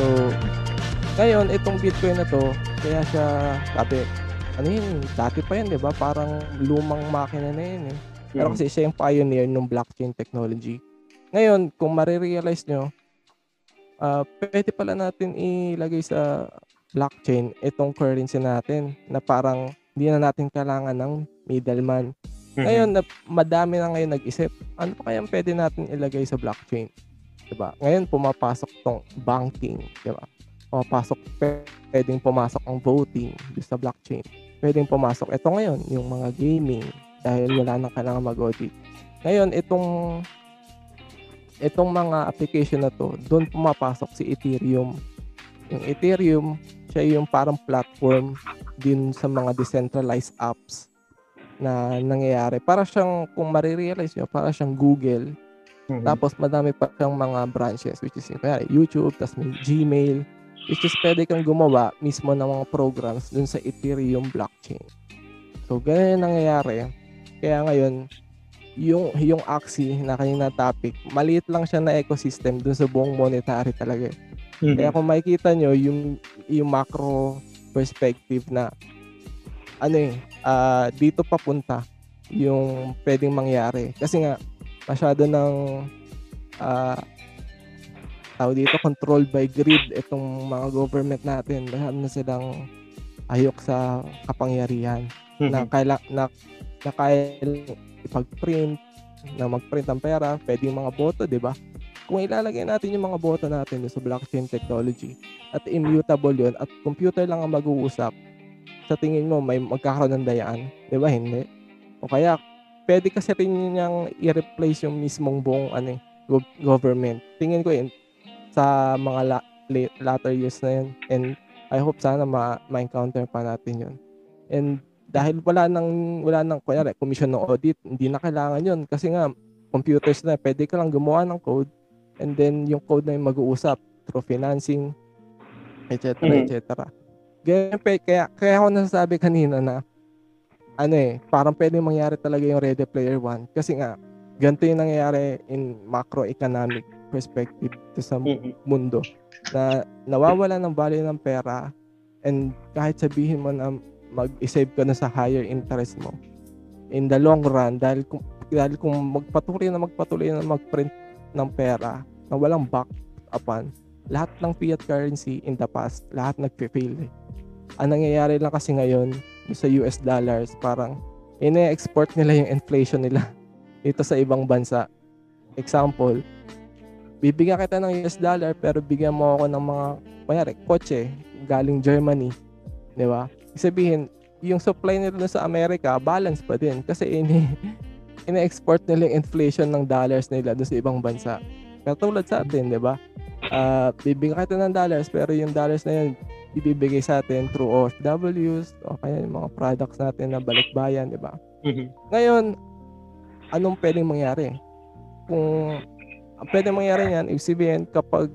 So, ngayon, itong Bitcoin na to, kaya siya, sabi, ano yun, dati pa yan, di ba? Parang lumang makina na yun eh. Pero Mm. kasi siya yung pioneer ng blockchain technology. Ngayon, kung marirealize nyo, ah pwede pala natin ilagay sa blockchain itong currency natin na parang hindi na natin kailangan ng middleman. Mhm. Ngayon, na, madami na ngayon nag-isip, ano pa kayang pwede natin ilagay sa blockchain? Diba? Ngayon, pumapasok tong banking. Diba? Pumapasok, pwedeng pumasok ang voting sa blockchain. Pwedeng pumasok. Ito ngayon, yung mga gaming dahil wala nang kailangan mag-audit. Ngayon, itong itong mga application na to, doon pumapasok si Ethereum. Yung Ethereum, siya yung parang platform din sa mga decentralized apps na nangyayari. Para siyang, kung marirealize nyo, para siyang Google. Mhm. Tapos madami pa siyang mga branches, which is yung kaya YouTube, tapos may Gmail, which is pwede kang gumawa mismo ng mga programs dun sa Ethereum blockchain. So, ganyan yung nangyayari. Kaya ngayon, yung yung Axie na kanina topic, maliit lang siya na ecosystem dun sa buong monetary talaga. eh. Mhm. Kaya kung makikita nyo, yung, yung macro perspective na ano eh, ah, dito papunta yung pwedeng mangyari. Kasi nga, masyado ng ah, tao dito, controlled by greed itong mga government natin. Masyado na silang ayok sa kapangyarihan na Mhm. kaila na, na kaya ipag-print na mag-print ang pera, pwede yung mga boto, di ba? Kung ilalagay natin yung mga boto natin sa blockchain technology at immutable yun at computer lang ang mag-uusap, sa tingin mo may magkakaroon ng dayaan, di ba? Hindi. O kaya, pwede kasi rin niyang i-replace yung mismong buong ano, eh, gov- government. Tingin ko yun sa mga la- la- latter years na yun. And I hope sana ma- ma-encounter pa natin yun. And dahil wala nang wala nang kunyari commission ng audit, hindi na kailangan 'yun kasi nga computers na pwede ka lang gumawa ng code and then yung code na yung mag-uusap through financing etc Mhm. etc. Ganyan kaya kaya ako nasasabi kanina na ano eh, parang pwede mangyari talaga yung Ready Player One. Kasi nga ganito yung nangyayari in macroeconomic perspective to sa mundo. Na nawawala ng value ng pera and kahit sabihin mo na mag-save ka na sa higher interest mo in the long run dahil kung, dahil kung magpatuloy na magpatuloy na mag-print ng pera na walang back upan lahat ng fiat currency in the past lahat nagpe-fail eh. ang nangyayari lang kasi ngayon sa US dollars parang ine-export nila yung inflation nila dito sa ibang bansa example bibigyan kita ng US dollar pero bigyan mo ako ng mga kunyari, kotse galing Germany. Di ba? Sabihin, yung supply nila sa Amerika, balance pa din. Kasi ini, ina-export nila yung inflation ng dollars nila doon sa ibang bansa. Katulad sa atin, di ba? Ah, bibigyan kita ng dollars pero yung dollars na yun ibibigay sa atin through OFWs o kaya yung mga products natin na balikbayan, di ba? Mhm. Ngayon, anong pwedeng mangyari? Kung ang pwedeng mangyari niyan, ibig sabihin kapag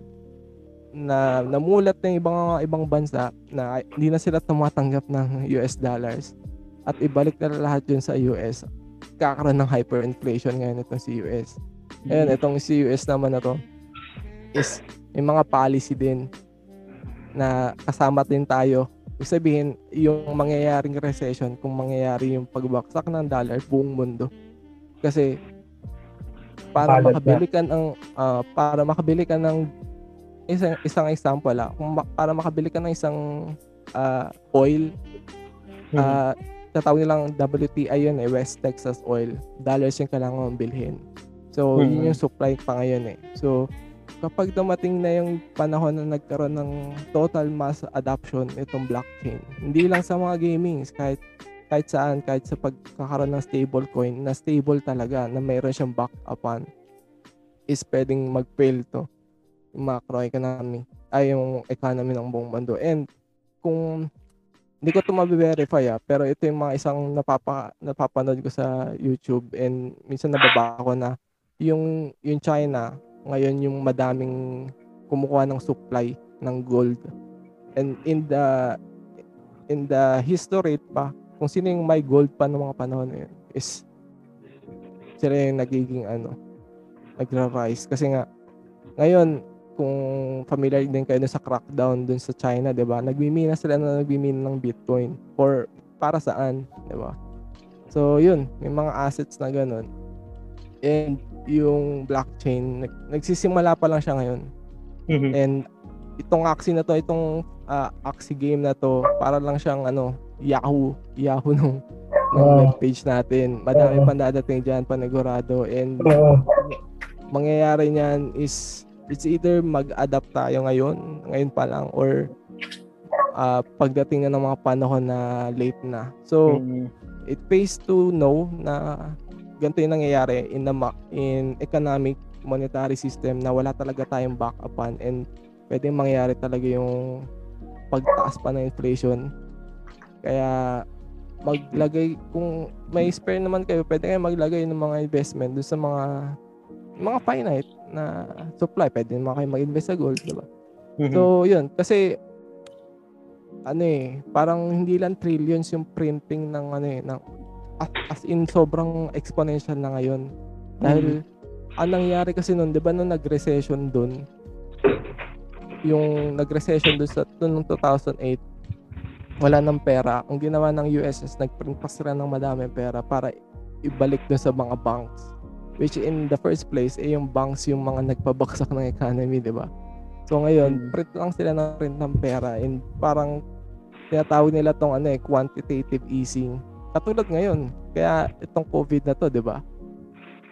na namulat ng ibang ibang bansa na hindi na sila tumatanggap ng US dollars at ibalik na lahat yun sa US, kakaroon ng hyperinflation ngayon itong si US. Ngayon, itong si US naman na to is may mga policy din na kasama din tayo. Ibig sabihin, yung mangyayaring recession, kung mangyayari yung pagbaksak ng dollar buong mundo. Kasi para Palad makabili ka ng ah, para makabili ka ng isang isang example ah, kung ma- para makabili ka ng isang ah, oil Mhm. ah tatawag nilang WTI yun eh, West Texas Oil. Dollars yung kailangan mong bilhin. So, yun Mhm. yung supply pa ngayon eh. So, kapag dumating na yung panahon na nagkaroon ng total mass adoption itong blockchain, hindi lang sa mga gamings, kahit kahit saan, kahit sa pagkakaroon ng stablecoin na stable talaga, na mayroon siyang backupan, is pwedeng mag-fail to yung macroeconomy, ay yung economy ng buong mundo. And kung hindi ko ito mabe-verify ah, pero ito yung mga isang napapa, napapanood ko sa YouTube and minsan nababa ko na yung, yung China, ngayon yung madaming kumukuha ng supply ng gold. And in the in the history pa, kung sino yung may gold pa ng mga panahon na yun, is sila yung nagiging ano, nagra-rise. Kasi nga, ngayon, kung familiar din kayo sa crackdown dun sa China, 'di ba? Nagmimina sila na nagmimina ng Bitcoin for para saan, 'di ba? So, yun, may mga assets na ganun. And yung blockchain, nag- nagsisimula pa lang siya ngayon. Mhm. And itong Axie na to, itong uh, Axie game na to, para lang siyang ano, Yahoo, Yahoo nung, nung Oo. webpage natin. Madami Oo. pang dadating dyan, panigurado. And Oo. mangyayari niyan is it's either mag-adapt tayo ngayon, ngayon pa lang, or ah, pagdating na ng mga panahon na late na. So, Mhm. it pays to know na ganito yung nangyayari in the in economic monetary system na wala talaga tayong backupan and pwedeng mangyari talaga yung pagtaas pa ng inflation. Kaya maglagay kung may spare naman kayo, pwede kayo maglagay ng mga investment doon sa mga mga finite na supply. Pwede naman kayo mag-invest sa gold, di ba? Mhm. So, yun. Kasi, ano eh, parang hindi lang trillions yung printing ng ano eh, ng, as, as in sobrang exponential na ngayon. Dahil, ang nangyari kasi nun, di ba nung nag-recession dun, yung nag-recession dun sa nung 2008, wala ng pera. Ang ginawa ng US is nag-print pa sila ng madaming pera para ibalik dun sa mga banks. Which in the first place, eh yung banks yung mga nagpabaksak ng economy, di ba? So ngayon, Mm. print lang sila ng print ng pera and parang tinatawag nila tong ano eh, quantitative easing. Katulad ngayon, kaya itong COVID na to, di ba?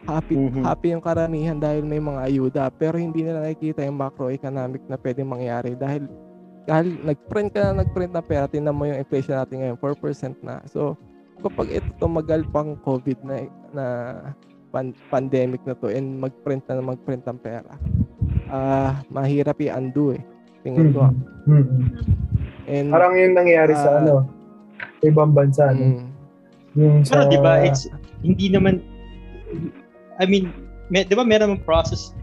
Happy, Mhm. happy yung karamihan dahil may mga ayuda pero hindi nila nakikita yung macroeconomic na pwedeng mangyari dahil dahil nag-print ka na nag-print na pera, tingnan mo yung inflation natin ngayon, 4% na. So, kapag ito tumagal pang COVID na, na pan- pandemic na to and mag-print na mag-print ng pera, ah mahirap i-undo eh. Tingin ko. Mhm. And, Parang yung nangyari sa Ah. ano, sa ibang bansa. mm, Yung sa... Pero di ba, it's, hindi naman, I mean, may, di ba meron ng process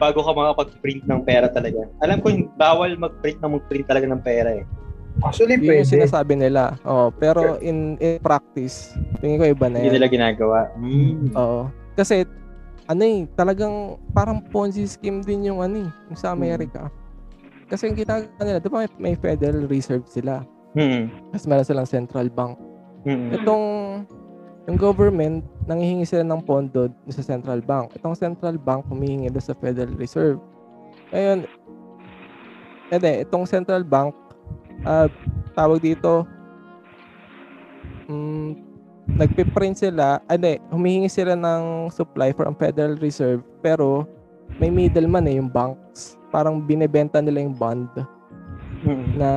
bago ka makapag-print ng pera talaga. Alam ko, yung bawal mag-print na mag-print talaga ng pera eh. Actually, yun yung pwede. sinasabi nila. Oh, pero in, in practice, tingin ko iba na Hindi yan. nila ginagawa. Mm. Oo. Kasi ano eh, talagang parang Ponzi scheme din yung ano eh, yung sa Amerika. Kasi yung ginagawa nila, di ba may, may Federal Reserve sila. Mm. Tapos meron silang central bank. Mm. Itong yung government, nangihingi sila ng pondo sa central bank. Itong central bank, humihingi doon sa Federal Reserve. Ngayon, ede, itong central bank, ah, tawag dito, mm, nagpiprint sila, hindi, humihingi sila ng supply from Federal Reserve, pero may middleman eh, yung banks. Parang binebenta nila yung bond Mm. na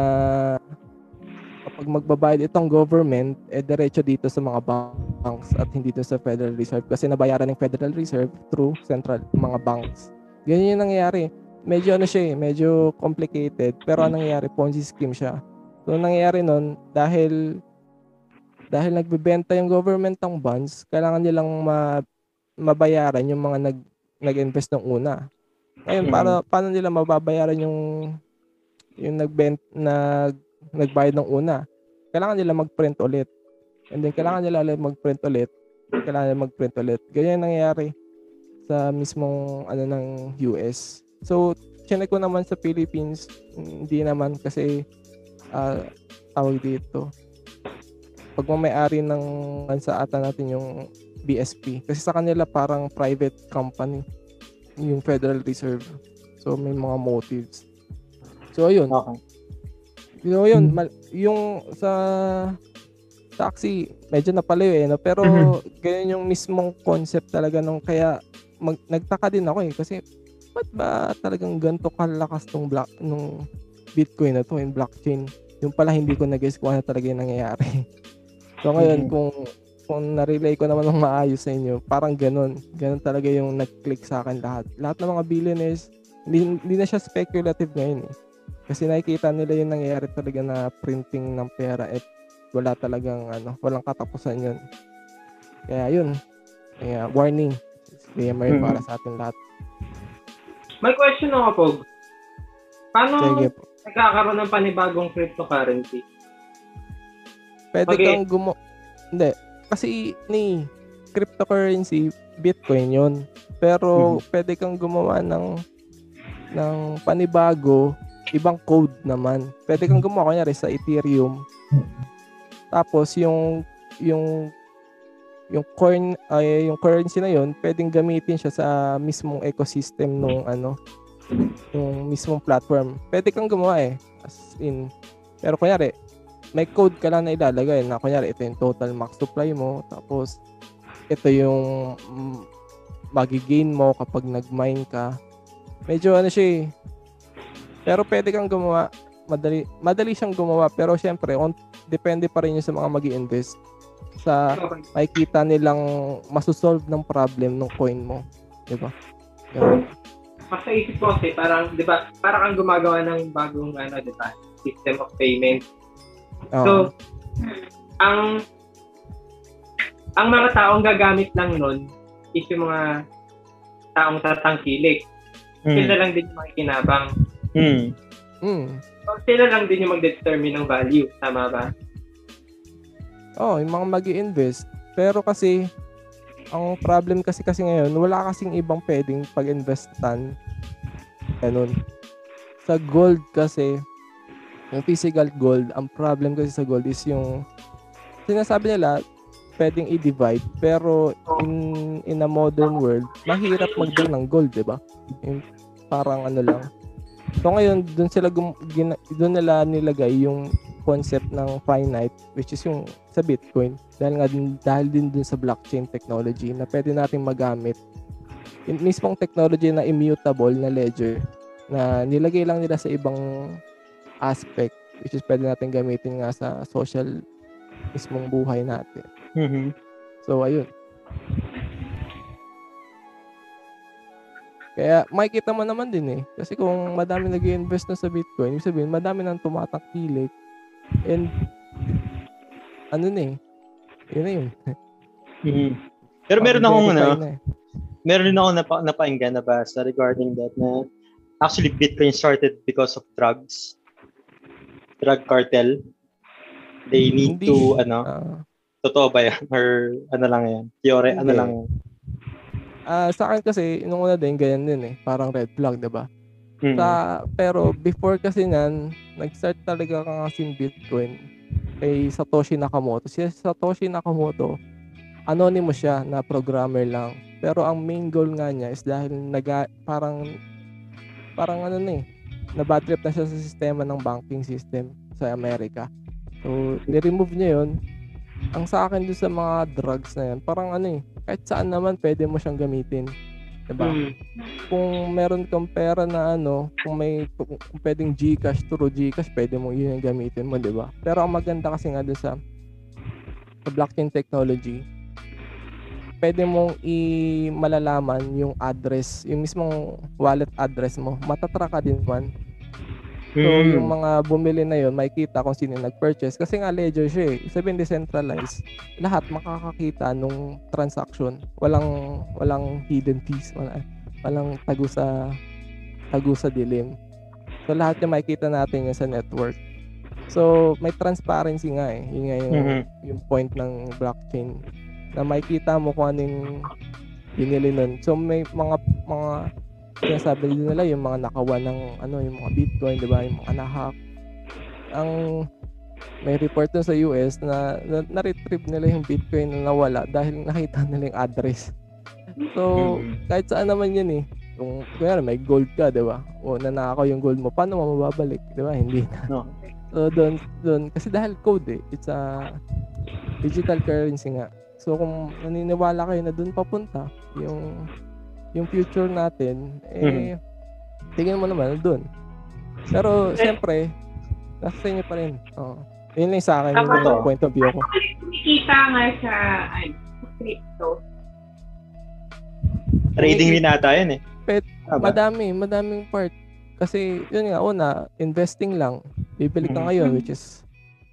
kapag magbabayad itong government, eh diretso dito sa mga banks at hindi dito sa Federal Reserve kasi nabayaran ng Federal Reserve through central mga banks. Ganyan yung nangyayari. Medyo ano siya eh, medyo complicated pero ang nangyayari, Ponzi scheme siya. So ang nangyayari nun, dahil dahil nagbebenta yung government ng bonds, kailangan nilang ma, mabayaran yung mga nag nag-invest ng una. Ngayon, Mhm. para paano nila mababayaran yung yung nagbent nag nagbayad ng una? Kailangan nila mag-print ulit. And then kailangan nila ulit mag-print ulit. Kailangan nila mag-print ulit. Ganyan ang nangyayari sa mismong ano ng US. So, chinek ko naman sa Philippines, hindi naman kasi ah, tawag dito. Pagmamayari ng bansa ata natin yung BSP. Kasi sa kanila parang private company yung Federal Reserve. So, may mga motives. So, ayun. Okay. So, yun. Hmm. Mal- yung sa taxi, medyo napalayo eh. No? Pero, Mhm. ganyan yung mismong concept talaga nung kaya mag, nagtaka din ako eh. Kasi, ba't ba talagang ganito kalakas tong block, nung Bitcoin na to, yung blockchain? Yung pala hindi ko nag-guess kung ano talaga yung nangyayari. So, ngayon, Mhm. kung kung na-relay ko naman ng maayos sa inyo, parang ganun. Ganun talaga yung nag-click sa akin lahat. Lahat ng mga billionaires, hindi, hindi na siya speculative ngayon eh. Kasi nakikita nila yung nangyayari talaga na printing ng pera at wala talagang ano, walang katapusan yun. Kaya yun. Kaya warning. Disclaimer Mhm. para sa atin lahat. May question ako, Pog. Paano Sige po. nagkakaroon ng panibagong cryptocurrency? Pwede Okay. kang gumo... Hindi. Kasi ni cryptocurrency, Bitcoin yun. Pero pwede kang gumawa ng ng panibago, ibang code naman. Pwede kang gumawa kunyari sa Ethereum. Tapos yung yung yung coin ay yung currency na yon pwedeng gamitin siya sa mismong ecosystem nung ano yung mismong platform. Pwede kang gumawa eh as in pero kunyari may code ka lang na ilalagay na kunyari ito yung total max supply mo tapos ito yung mm, magigain mo kapag nag-mine ka. Medyo ano siya eh. Pero pwede kang gumawa madali madali siyang gumawa pero syempre on, depende pa rin yun sa mga magi invest sa makikita nilang masosolve ng problem ng coin mo. Di ba? Ganun. Mas naisip ko kasi parang, di ba, parang kang gumagawa ng bagong, ano, di ba, system of payment. Oo. So, ang ang mga taong gagamit lang nun is yung mga taong tatangkilik. Sila Mm. lang din yung makikinabang. Mm. Mm. So, sila lang din yung mag-determine ng value. Tama ba? Oh, yung mga mag invest Pero kasi, ang problem kasi kasi ngayon, wala kasing ibang pwedeng pag-investan. Ganun. Sa gold kasi, yung physical gold, ang problem kasi sa gold is yung, sinasabi nila, pwedeng i-divide, pero in in a modern world, mahirap mag-deal ng gold, di ba? Yung parang ano lang. So ngayon, doon sila gum, gina, doon nila nilagay yung concept ng finite which is yung sa Bitcoin dahil nga din, dahil din dun sa blockchain technology na pwede nating magamit yung mismong technology na immutable na ledger na nilagay lang nila sa ibang aspect which is pwede natin gamitin nga sa social mismong buhay natin. Mhm. So ayun. Kaya makikita mo naman din eh. Kasi kung madami nag invest na sa Bitcoin, ibig sabihin madami nang tumatangkilik. And ano na eh. Yun na yun. Mhm. Pero meron akong ano, eh. meron din ako napa, napainggan na basa regarding that na actually Bitcoin started because of drugs. Drug cartel. They need Hindi. to, ano, Ah, totoo ba yan? Or ano lang yan? Theory, ano lang yan? Ah, sa akin kasi, nung una din, ganyan din eh. Parang red flag, diba? Mhm. Sa, pero before kasi nan, nag-start talaga ka kasing Bitcoin kay Satoshi Nakamoto. Si Satoshi Nakamoto, anonymous siya na programmer lang. Pero ang main goal nga niya is dahil naga, parang parang ano na eh, na bad trip na siya sa sistema ng banking system sa Amerika. So, ni-remove niya yun. Ang sa akin doon sa mga drugs na yan, parang ano eh, kahit saan naman pwede mo siyang gamitin. Diba? Mm. kung meron kang pera na ano, kung may kung, pwedeng GCash through GCash, pwede mo yun yung gamitin mo, 'di ba? Pero ang maganda kasi nga dun sa, sa blockchain technology, pwede mong i malalaman yung address, yung mismong wallet address mo. Matatrack ka din man. So, Mhm. yung mga bumili na yun, makikita kung sino yung nag-purchase. Kasi nga ledger siya eh. Sabihin decentralized. Lahat makakakita nung transaction. Walang walang hidden fees. Wala, walang tago sa tago sa dilim. So, lahat yung makikita natin yun sa network. So, may transparency nga eh. Yun nga yung, Mhm. yung point ng blockchain. Na makikita mo kung anong binili nun. So, may mga mga sinasabi nila yung mga nakawan ng ano yung mga bitcoin di ba? Yung mga nahack ang may report dun sa US na, na na-retrieve nila yung bitcoin na nawala dahil nakita nila yung address. So Mhm. kahit saan naman yun eh. Kung kaya may gold ka di ba? O nanakaw yung gold mo paano mo mababalik di ba? Hindi na. No. so doon doon kasi dahil code eh. It's a digital currency nga. So kung naniniwala kayo na doon papunta yung yung future natin eh tingin mo naman doon pero siyempre nasa sa inyo pa rin. Oh yun lang sa akin yung point of view ko. Kumikita nga sa ano, crypto. Trading din nata yun eh. Pet- madami madaming part. Kasi yun nga una investing lang. Bibili ka Mhm. ngayon which is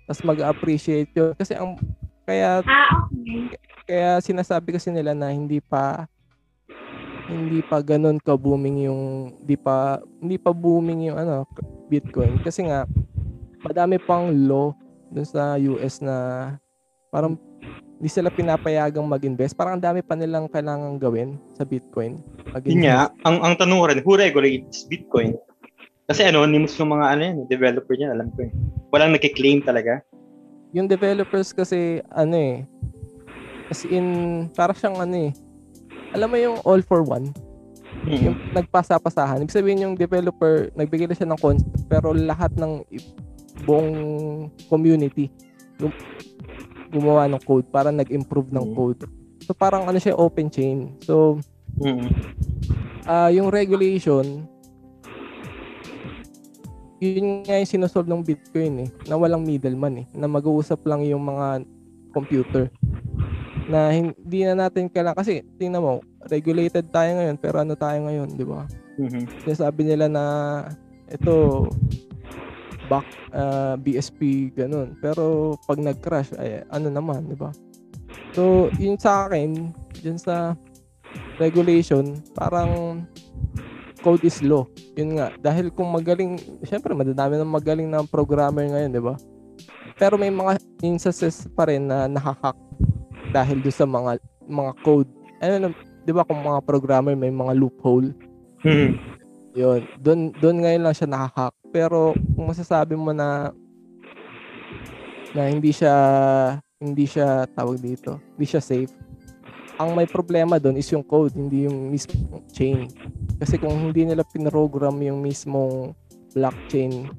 tas mag-appreciate yun. Kasi ang kaya Ah, okay. kaya sinasabi kasi nila na hindi pa hindi pa ganun ka booming yung hindi pa hindi pa booming yung ano Bitcoin kasi nga madami pang law dun sa US na parang hindi sila pinapayagang mag-invest. Parang ang dami pa nilang kailangang gawin sa Bitcoin. Yun nga, ang, ang tanong ko rin, who regulates Bitcoin? Kasi anonymous yung mga ano yan, developer niya, alam ko eh. Walang nakiklaim talaga. Yung developers kasi, ano eh, as in, para siyang ano eh, alam mo yung all for one? Mm. yung nagpasa-pasahan. Ibig sabihin yung developer, nagbigay na siya ng concept, pero lahat ng buong community gum- gumawa ng code para nag-improve ng Mm. code. So parang ano siya open chain. So Mm. ah yung regulation yun nga yung sinosolve ng Bitcoin eh, na walang middleman eh, na mag-uusap lang yung mga computer na hindi na natin kailangan. Kasi tingnan mo regulated tayo ngayon pero ano tayo ngayon di ba? Mhm. sinasabi nila na ito back ah, BSP ganun. Pero pag nag-crash ay ano naman di ba? So yun sa akin dyan sa regulation parang code is law. Yun nga dahil kung magaling syempre madadami ng magaling na programmer ngayon di ba? Pero may mga instances pa rin na nakahack dahil do sa mga mga code ano 'di ba kung mga programmer may mga loophole Mhm. yun, doon doon ngayon lang siya nakahack. Pero kung masasabi mo na na hindi siya hindi siya tawag dito, hindi siya safe. Ang may problema doon is yung code, hindi yung mismong chain. Kasi kung hindi nila pinrogram yung mismong blockchain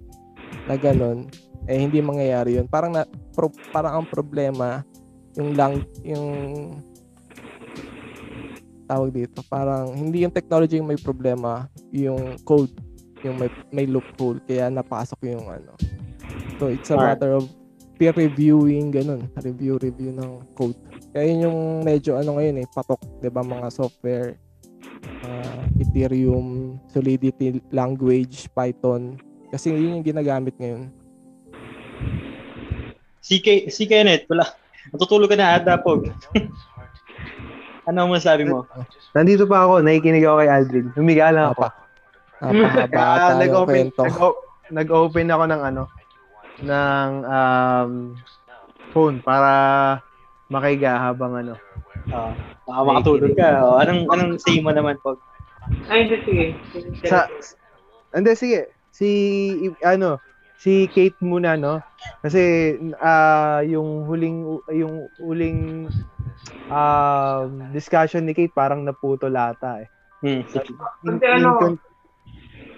na ganun, eh hindi mangyayari yun. Parang na, pro, parang ang problema yung lang yung tawag dito, parang hindi yung technology yung may problema, yung code yung may, may loophole kaya napasok yung ano. So it's a matter of peer reviewing ganun, review review ng code. Kaya yun yung medyo ano ngayon eh, patok, 'di ba mga software uh, Ethereum, Solidity language, Python kasi yun yung ginagamit ngayon. CK, Kenneth, wala. Natutulog ka na ata, Pog. ano ang masabi mo? Nandito pa ako, nakikinig ako kay Aldrin. Humiga lang ako. Napakabata Ah, nag-open, kwento. nag-o- nag-open ako ng ano, ng um, phone para makiga habang ano. Ah, baka makatulog ka. O, anong, anong say mo naman, Pog? Ay, hindi, sige. Sa, hindi, sige. Si, ano, si Kate muna, no? Kasi, ah yung huling, yung huling um, discussion ni Kate parang naputo lata eh. Hmm. In- Kasi ano, in-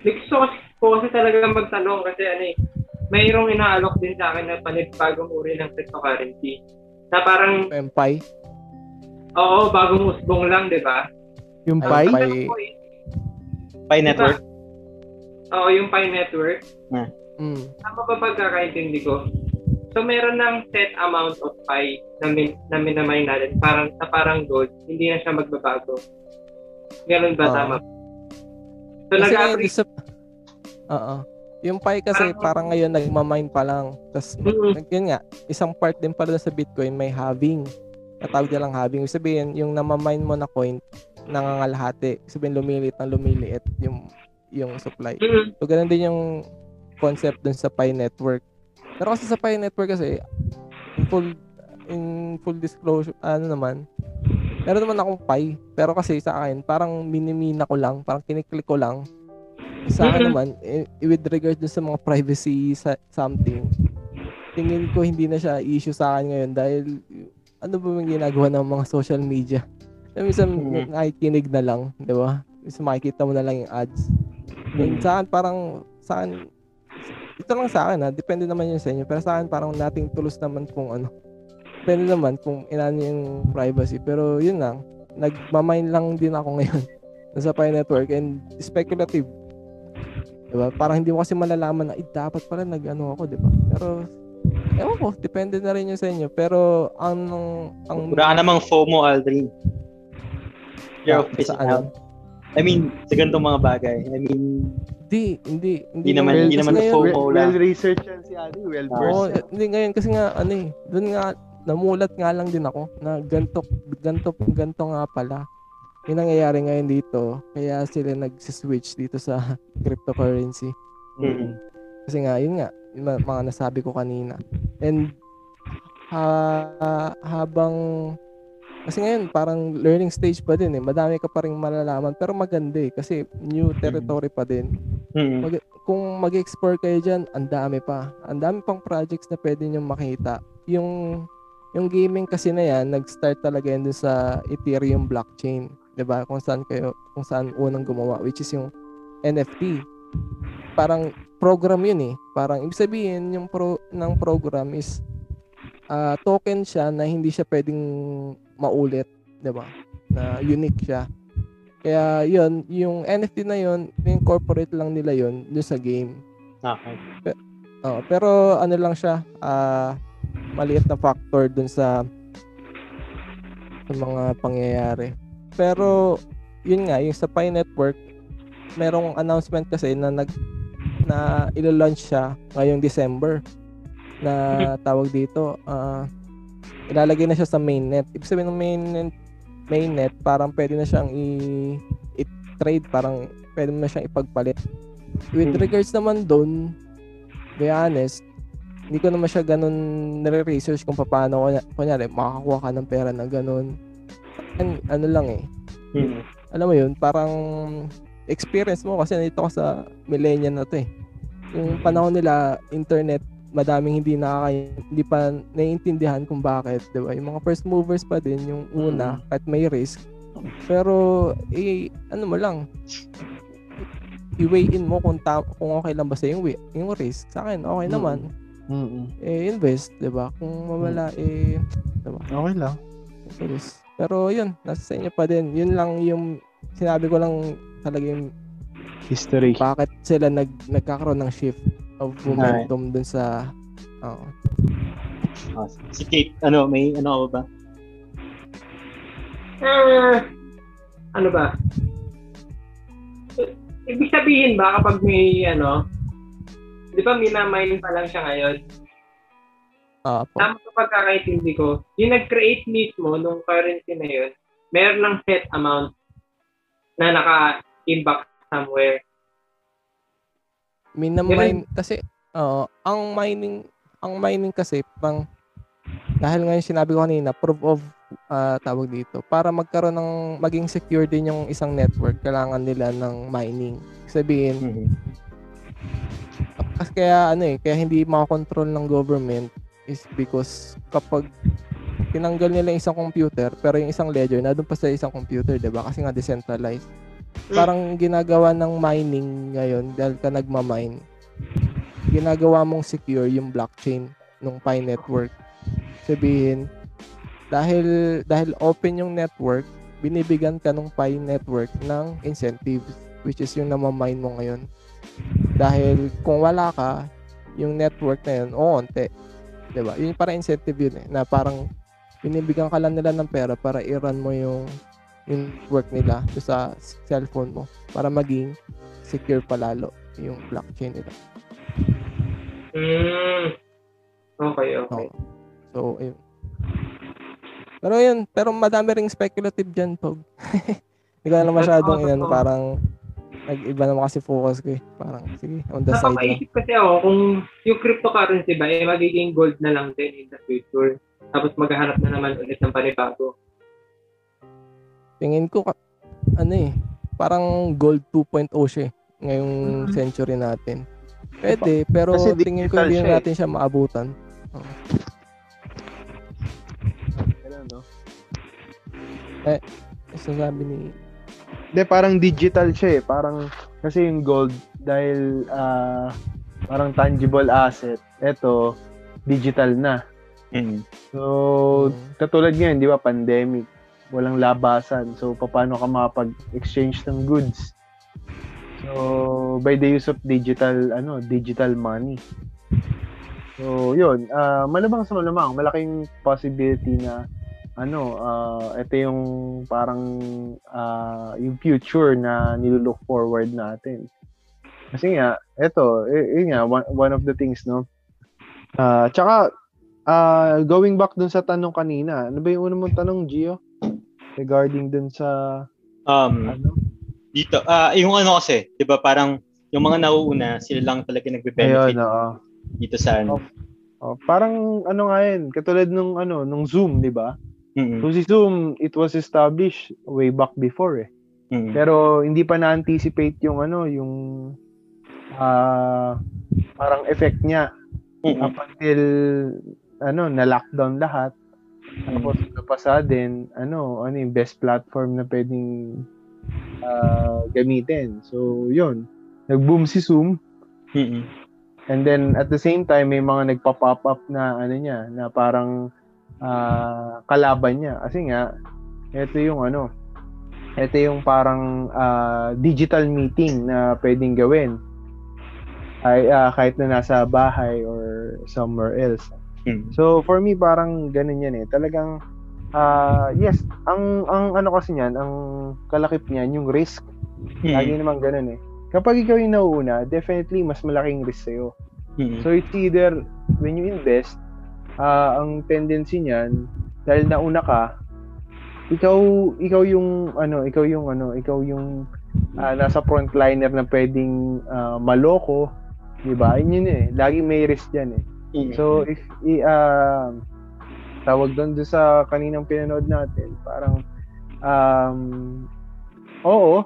Gusto ko, kasi talaga magtanong kasi ano eh, mayroong inaalok din sa akin na panibagong uri ng cryptocurrency. Na parang, MPI, oo, bagong usbong lang, di ba? yung ko eh, Pi Network? Oo, yung Pi Network. Mm, Tama ba pagkakaintindi ko? So, meron ng set amount of Pi na, min, na minamay natin. Parang, na parang gold. Hindi na siya magbabago. Ganun ba? Oo. Tama. So, Kasi nag-appreciate. isa, Oo. Yung Pi kasi parang ngayon nagmamine pa lang. Tapos, Mm. yun nga, isang part din pala sa Bitcoin may halving. Natawag niya lang halving. Ibig sabihin, yung namamine mo na coin, nangangalahati. Ibig sabihin, lumiliit ng lumiliit yung yung supply. Mm. So, ganun din yung concept dun sa Pi Network. Pero kasi sa Pi Network kasi, in full, in full disclosure, ano naman, meron naman akong Pi. Pero kasi sa akin, parang minimina ko lang, parang kiniklik ko lang. Sa akin Mhm. naman, eh, with regard dun sa mga privacy sa something, tingin ko hindi na siya issue sa akin ngayon dahil ano ba yung ginagawa ng mga social media? Minsan Mhm. nakikinig na lang, di ba? Minsan makikita mo na lang yung ads. And Hmm. sa akin parang sa akin ito lang sa akin ha, depende naman yun sa inyo. Pero sa akin parang nating tulos naman kung ano. Depende naman kung inano yung privacy. Pero yun lang, nagmamine lang din ako ngayon sa Pi Network and speculative. Diba? Parang hindi mo kasi malalaman na, eh, dapat pala nag-ano ako, diba? Pero, ewan ko, depende na rin yun sa inyo. Pero, ang, ang, Wala ka namang FOMO, Aldrin. You're Ah, official. I mean, sa ganitong mga bagay. I mean, Hindi, hindi, Hindi naman- hindi Kasi naman ngayon- FOMO. well, lang. well research yan si Adi, well. Oo, versed. hindi ngayon kasi nga ano eh, doon nga namulat nga lang din ako na ganto ganto ganto nga pala. Yung nangyayari ngayon dito, kaya sila nag-switch dito sa cryptocurrency. mm. Kasi nga, yun nga, yung mga mga nasabi ko kanina. And ha, habang kasi ngayon parang learning stage pa din eh. Madami ka pa ring malalaman pero maganda eh kasi new territory pa din. Mm. Mag- kung mag-explore kayo diyan, ang dami pa. Ang dami pang projects na pwede niyo makita. Yung yung gaming kasi na yan, nag-start talaga yan dun sa Ethereum blockchain. ba? Kung saan kayo kung saan unang gumawa which is yung NFT. Parang program yun eh. Parang ibig sabihin yung pro ng program is ah, token siya na hindi siya pwedeng maulit, 'di ba? Na unique siya. Kaya 'yun, yung NFT na 'yun, incorporate lang nila 'yun doon sa game. Okay. Oh, pero ano lang siya, ah maliit na factor dun sa sa mga pangyayari. Pero yun nga, yung sa Pi Network, merong announcement kasi na nag na ilo-launch siya ngayong December na tawag dito ah ilalagay na siya sa mainnet. Ibig sabihin ng mainnet, mainnet parang pwede na siyang i, i-trade, parang pwede mo na siyang ipagpalit. With Hmm. regards naman doon, be honest, hindi ko naman siya ganun nare-research kung paano, kunya- kunyari, makakakuha ka ng pera na ganun. An, ano lang eh, Mm. alam mo yun, parang experience mo kasi nandito ka sa millennial na to eh. Yung panahon nila, internet, madaming hindi nakaka hindi pa naiintindihan kung bakit, 'di ba? Yung mga first movers pa din yung una, kahit may risk. Pero eh ano mo lang, i-weigh in mo kung ta- kung okay lang ba sa yung yung risk. Sa akin, okay Mm. naman. Mm-mm. Eh invest, 'di ba? Kung mawala eh Okay lang. Yes. Pero yun, nasa sa inyo pa din. Yun lang yung sinabi ko lang talaga yung History. bakit sila nag nagkakaroon ng shift of momentum dun sa oo. Ah, si Kate, ano, may ano ka ba? Ah, ano ba? Ibig sabihin ba kapag may ano, di ba minamine pa lang siya ngayon? Ah, po. Tama sa pagkakaintindi ko, yung nag-create mismo nung currency na yun, meron ng set amount na naka-inbox somewhere. Minamine kasi oo, ang mining ang mining kasi pang dahil nga yung sinabi ko kanina, proof of ah, tawag dito, para magkaroon ng maging secure din yung isang network, kailangan nila ng mining. Sabihin, Mm-hmm. Kasi kaya ano eh, kaya hindi makakontrol ng government is because kapag tinanggal nila isang computer pero yung isang ledger na doon pa sa isang computer, 'di ba? Kasi nga decentralized. Parang ginagawa ng mining ngayon dahil ka nagma-mine. Ginagawa mong secure yung blockchain ng Pi network. Sabihin dahil dahil open yung network, binibigyan ka ng Pi network ng incentives which is yung namamine mo ngayon. Dahil kung wala ka, yung network na yun, o onte. 'Di ba? Yun para incentive yun eh, na parang binibigyan ka lang nila ng pera para i-run mo yung yung work nila sa cellphone mo para maging secure palalo yung blockchain nila. Hmm. Okay, okay. Oo. So, ayun. Pero yun, pero madami ring speculative dyan, Pog. Hindi ko na masyadong totoo. parang nag-iba naman kasi focus ko eh. Parang, sige, on the side. Napapaisip kasi ako kung yung cryptocurrency ba eh magiging gold na lang din in the future. Tapos maghahanap na naman ulit ng panibago. Tingin ko, ano eh, parang gold 2.0 siya eh, ngayong Mhm. century natin. Pwede, pero Kasi tingin ko hindi na eh. natin siya maabutan. Ganun, no? Sasabi ni, Hindi, parang digital siya eh. Parang, kasi yung gold, dahil ah, parang tangible asset, eto, digital na. Mm. So, Mm. katulad ngayon, di ba, pandemic, walang labasan. So, paano ka makapag-exchange ng goods? So, by the use of digital, ano, digital money. So, yun, ah malamang sa malamang, malaking possibility na ano, ah ito yung parang ah, yung future na nilook forward natin. Kasi nga, ito, yun nga, one, one of the things, no? Ah, tsaka, ah going back dun sa tanong kanina, ano ba yung una mong tanong, Gio? Regarding dun sa, Um, ano? dito, ah yung ano kasi, 'di ba, parang yung mga nauuna, sila lang talaga nagbe-benefit Ayun, oo. dito sa ano. Oh, parang ano nga yun, katulad nung ano, nung Zoom, 'di ba? Mm-mm. So si Zoom, it was established way back before eh. Mm-mm. Pero hindi pa na-anticipate yung ano, yung ah parang effect niya Mm-mm. up until ano, na-lockdown lahat. Tapos napasa din, ano, ano yung best platform na pwedeng ah, gamitin. So, yun. Nag-boom si Zoom. Mm-mm. And then, at the same time, may mga nagpa-pop up na, ano niya, na parang ah, kalaban niya. Kasi nga, ito yung ano, ito yung parang ah, digital meeting na pwedeng gawin. Ay, ah, kahit na nasa bahay or somewhere else. Mm. So for me parang ganun yan eh. Talagang ah yes, ang ang ano kasi niyan, ang kalakip niyan yung risk. Lagi naman ganun eh. Kapag ikaw yung nauuna, definitely mas malaking risk sa'yo. Mm-mm. So it's either when you invest, ah ang tendency niyan dahil nauna ka, ikaw ikaw yung ano, ikaw yung ano, ikaw yung ah, nasa frontliner na pwedeng ah, maloko, 'di ba? Yun yun eh. Lagi may risk diyan eh. So if i ah, tawag doon doon sa kaninang pinanood natin, parang um oo.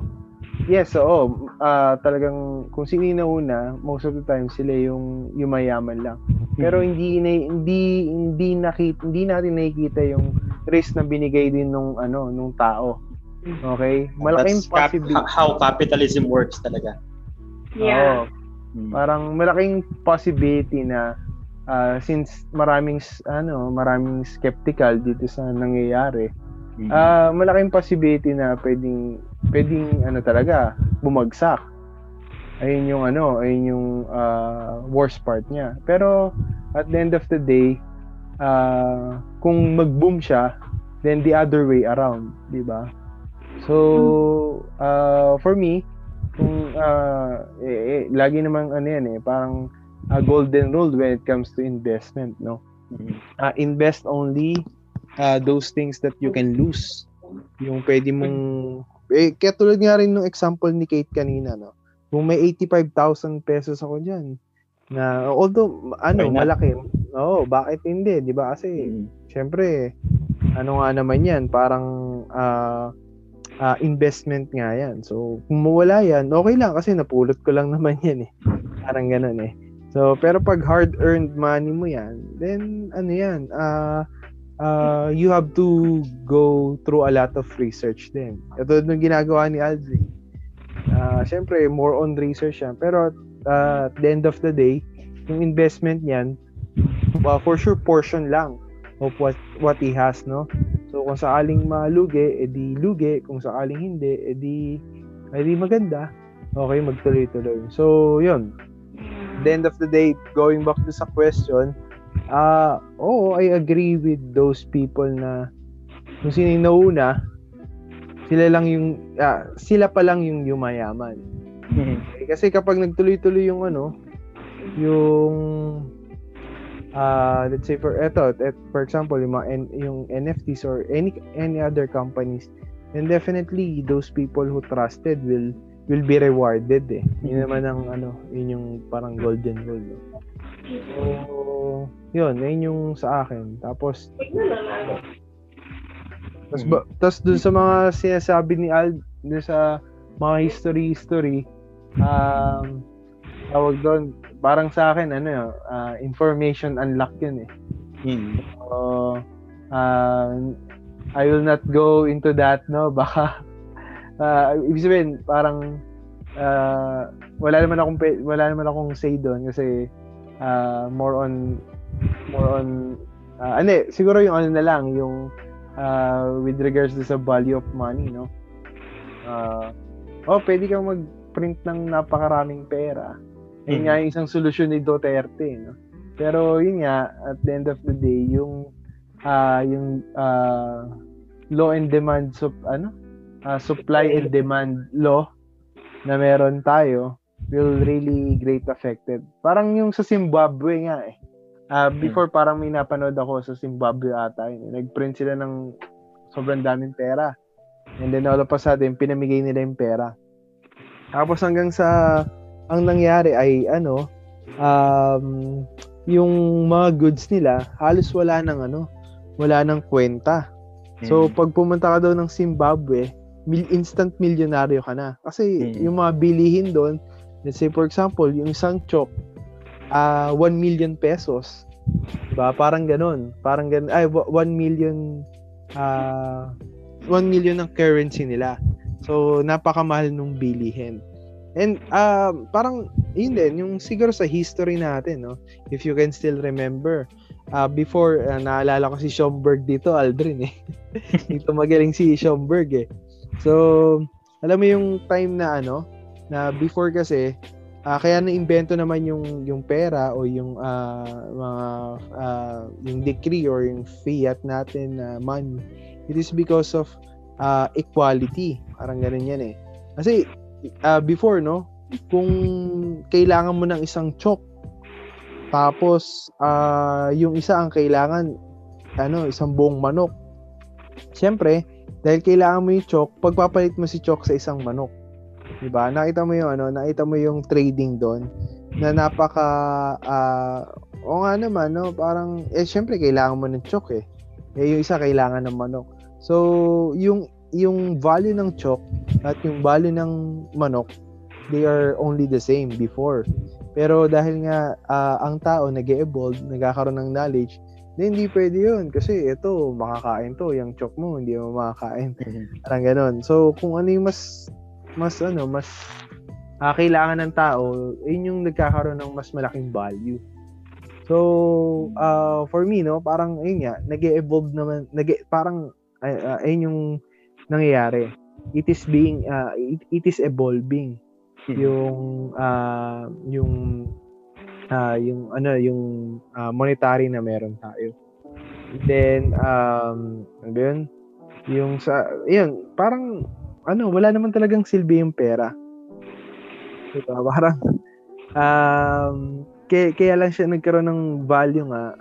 Yes, oo. Ah, talagang kung sino yung nauna, most of the time sila yung yumayaman lang. Pero hindi na, hindi hindi nakita hindi natin nakikita yung risk na binigay din nung ano nung tao. Okay? Malaking That's cap- possibility. how capitalism works talaga. Yeah. Mm. parang malaking possibility na ah, since maraming ano maraming skeptical dito sa nangyayari ah malaking possibility na pwedeng pwedeng ano talaga bumagsak. Ayun yung ano ayun yung ah, worst part niya. Pero at the end of the day ah, kung mag-boom siya then the other way around di ba? So ah, for me kung ah, eh, eh, lagi namang ano yan eh parang a golden rule when it comes to investment no uh, invest only uh, those things that you can lose. Yung pwede mong eh kaya tulad nga rin ng example ni Kate kanina no. Kung may 85,000 pesos ako diyan na although ano malaki. Oo, bakit hindi, 'di ba? Kasi Mm. syempre ano nga naman 'yan, parang ah ah, investment nga 'yan. So kung mawala 'yan, okay lang kasi napulot ko lang naman 'yan eh. Parang ganoon eh. So, pero pag hard-earned money mo yan, then ano yan, uh, uh, you have to go through a lot of research din. Ito nung ginagawa ni Aldrin. Uh, Siyempre, more on research yan. Pero uh, at the end of the day, yung investment niyan, well, for sure, portion lang of what what he has, no? So, kung sakaling malugi, edi lugi. Kung sakaling hindi, edi, edi maganda. Okay, magtuloy-tuloy. So, yun the end of the day, going back to sa question, ah, oo, I agree with those people na kung sino yung nauna, sila lang yung, ah, sila pa lang yung yumayaman. Mm. Eh, Kasi kapag nagtuloy-tuloy yung ano, yung ah let's say for eto, et, for example, yung mga N- yung NFTs or any any other companies, then definitely those people who trusted will will be rewarded eh. Yun naman ang ano, yun yung parang golden rule. No? So, yun, yun yung sa akin. Tapos, tas, ba, tas dun sa mga sinasabi ni Al, dun sa mga history-history, um, tawag doon, parang sa akin, ano, ah, information unlock yun eh. Mm. So, uh, I will not go into that, no? Baka, uh, ibig sabihin, parang, uh, wala naman akong, wala naman akong say doon kasi, uh, more on, more on, uh, ano siguro yung ano na lang, yung, uh, with regards to sa value of money, no? Uh, oh, pwede kang mag-print ng napakaraming pera. Yun Mhm. nga yung isang solusyon ni Duterte, no? Pero yun nga, at the end of the day, yung ah yung ah, law and demand sup, ano? Ah, supply and demand law na meron tayo will really great affected. Parang yung sa Zimbabwe nga eh. Ah, before parang may napanood ako sa Zimbabwe ata eh. Nag-print sila ng sobrang daming pera. And then all of a sudden, pinamigay nila yung pera. Tapos hanggang sa ang nangyari ay ano, um, yung mga goods nila, halos wala nang ano, wala nang kwenta. So, Mm. pag pumunta ka daw ng Zimbabwe, instant milyonaryo ka na. Kasi Mm. yung mga bilihin doon, let's say for example, yung isang chok, ah 1 million pesos. Diba? Parang ganun. Parang ganun. Ay, 1 million ah 1 million ang currency nila. So, napakamahal nung bilihin. And um parang yun din, yung siguro sa history natin, no? If you can still remember, uh, before, uh, naalala ko si Schomburg dito, Aldrin eh. dito magaling si Schomburg eh. So, alam mo yung time na ano, na before kasi, ah, kaya na-invento naman yung yung pera o yung ah, mga ah, yung decree or yung fiat natin na money. It is because of ah, equality. Parang ganun yan eh. Kasi ah, before no, kung kailangan mo ng isang chok tapos ah, yung isa ang kailangan ano, isang buong manok. Siyempre, dahil kailangan mo yung chok, pagpapalit mo si chok sa isang manok. 'Di ba? Nakita mo yung ano, nakita mo yung trading doon na napaka ah, o nga naman no, parang eh syempre kailangan mo ng chok eh. Eh yung isa kailangan ng manok. So, yung yung value ng chok at yung value ng manok, they are only the same before. Pero dahil nga ah, ang tao nag evolve nagkakaroon ng knowledge, na hindi pwede yun. Kasi ito, makakain to. Yung chok mo, hindi mo makakain. Parang ganun. So, kung ano yung mas, mas ano, mas ah, kailangan ng tao, yun yung nagkakaroon ng mas malaking value. So, uh, for me, no, parang, ayun nga, nag evolve naman, nag parang, uh, ayun yung nangyayari. It is being, uh, it, it is evolving yung uh, yung uh, yung ano yung uh, monetary na meron tayo. Then um ano yun? Yung sa yun, parang ano, wala naman talagang silbi yung pera. Diba? Parang um kaya, kaya lang siya nagkaroon ng value nga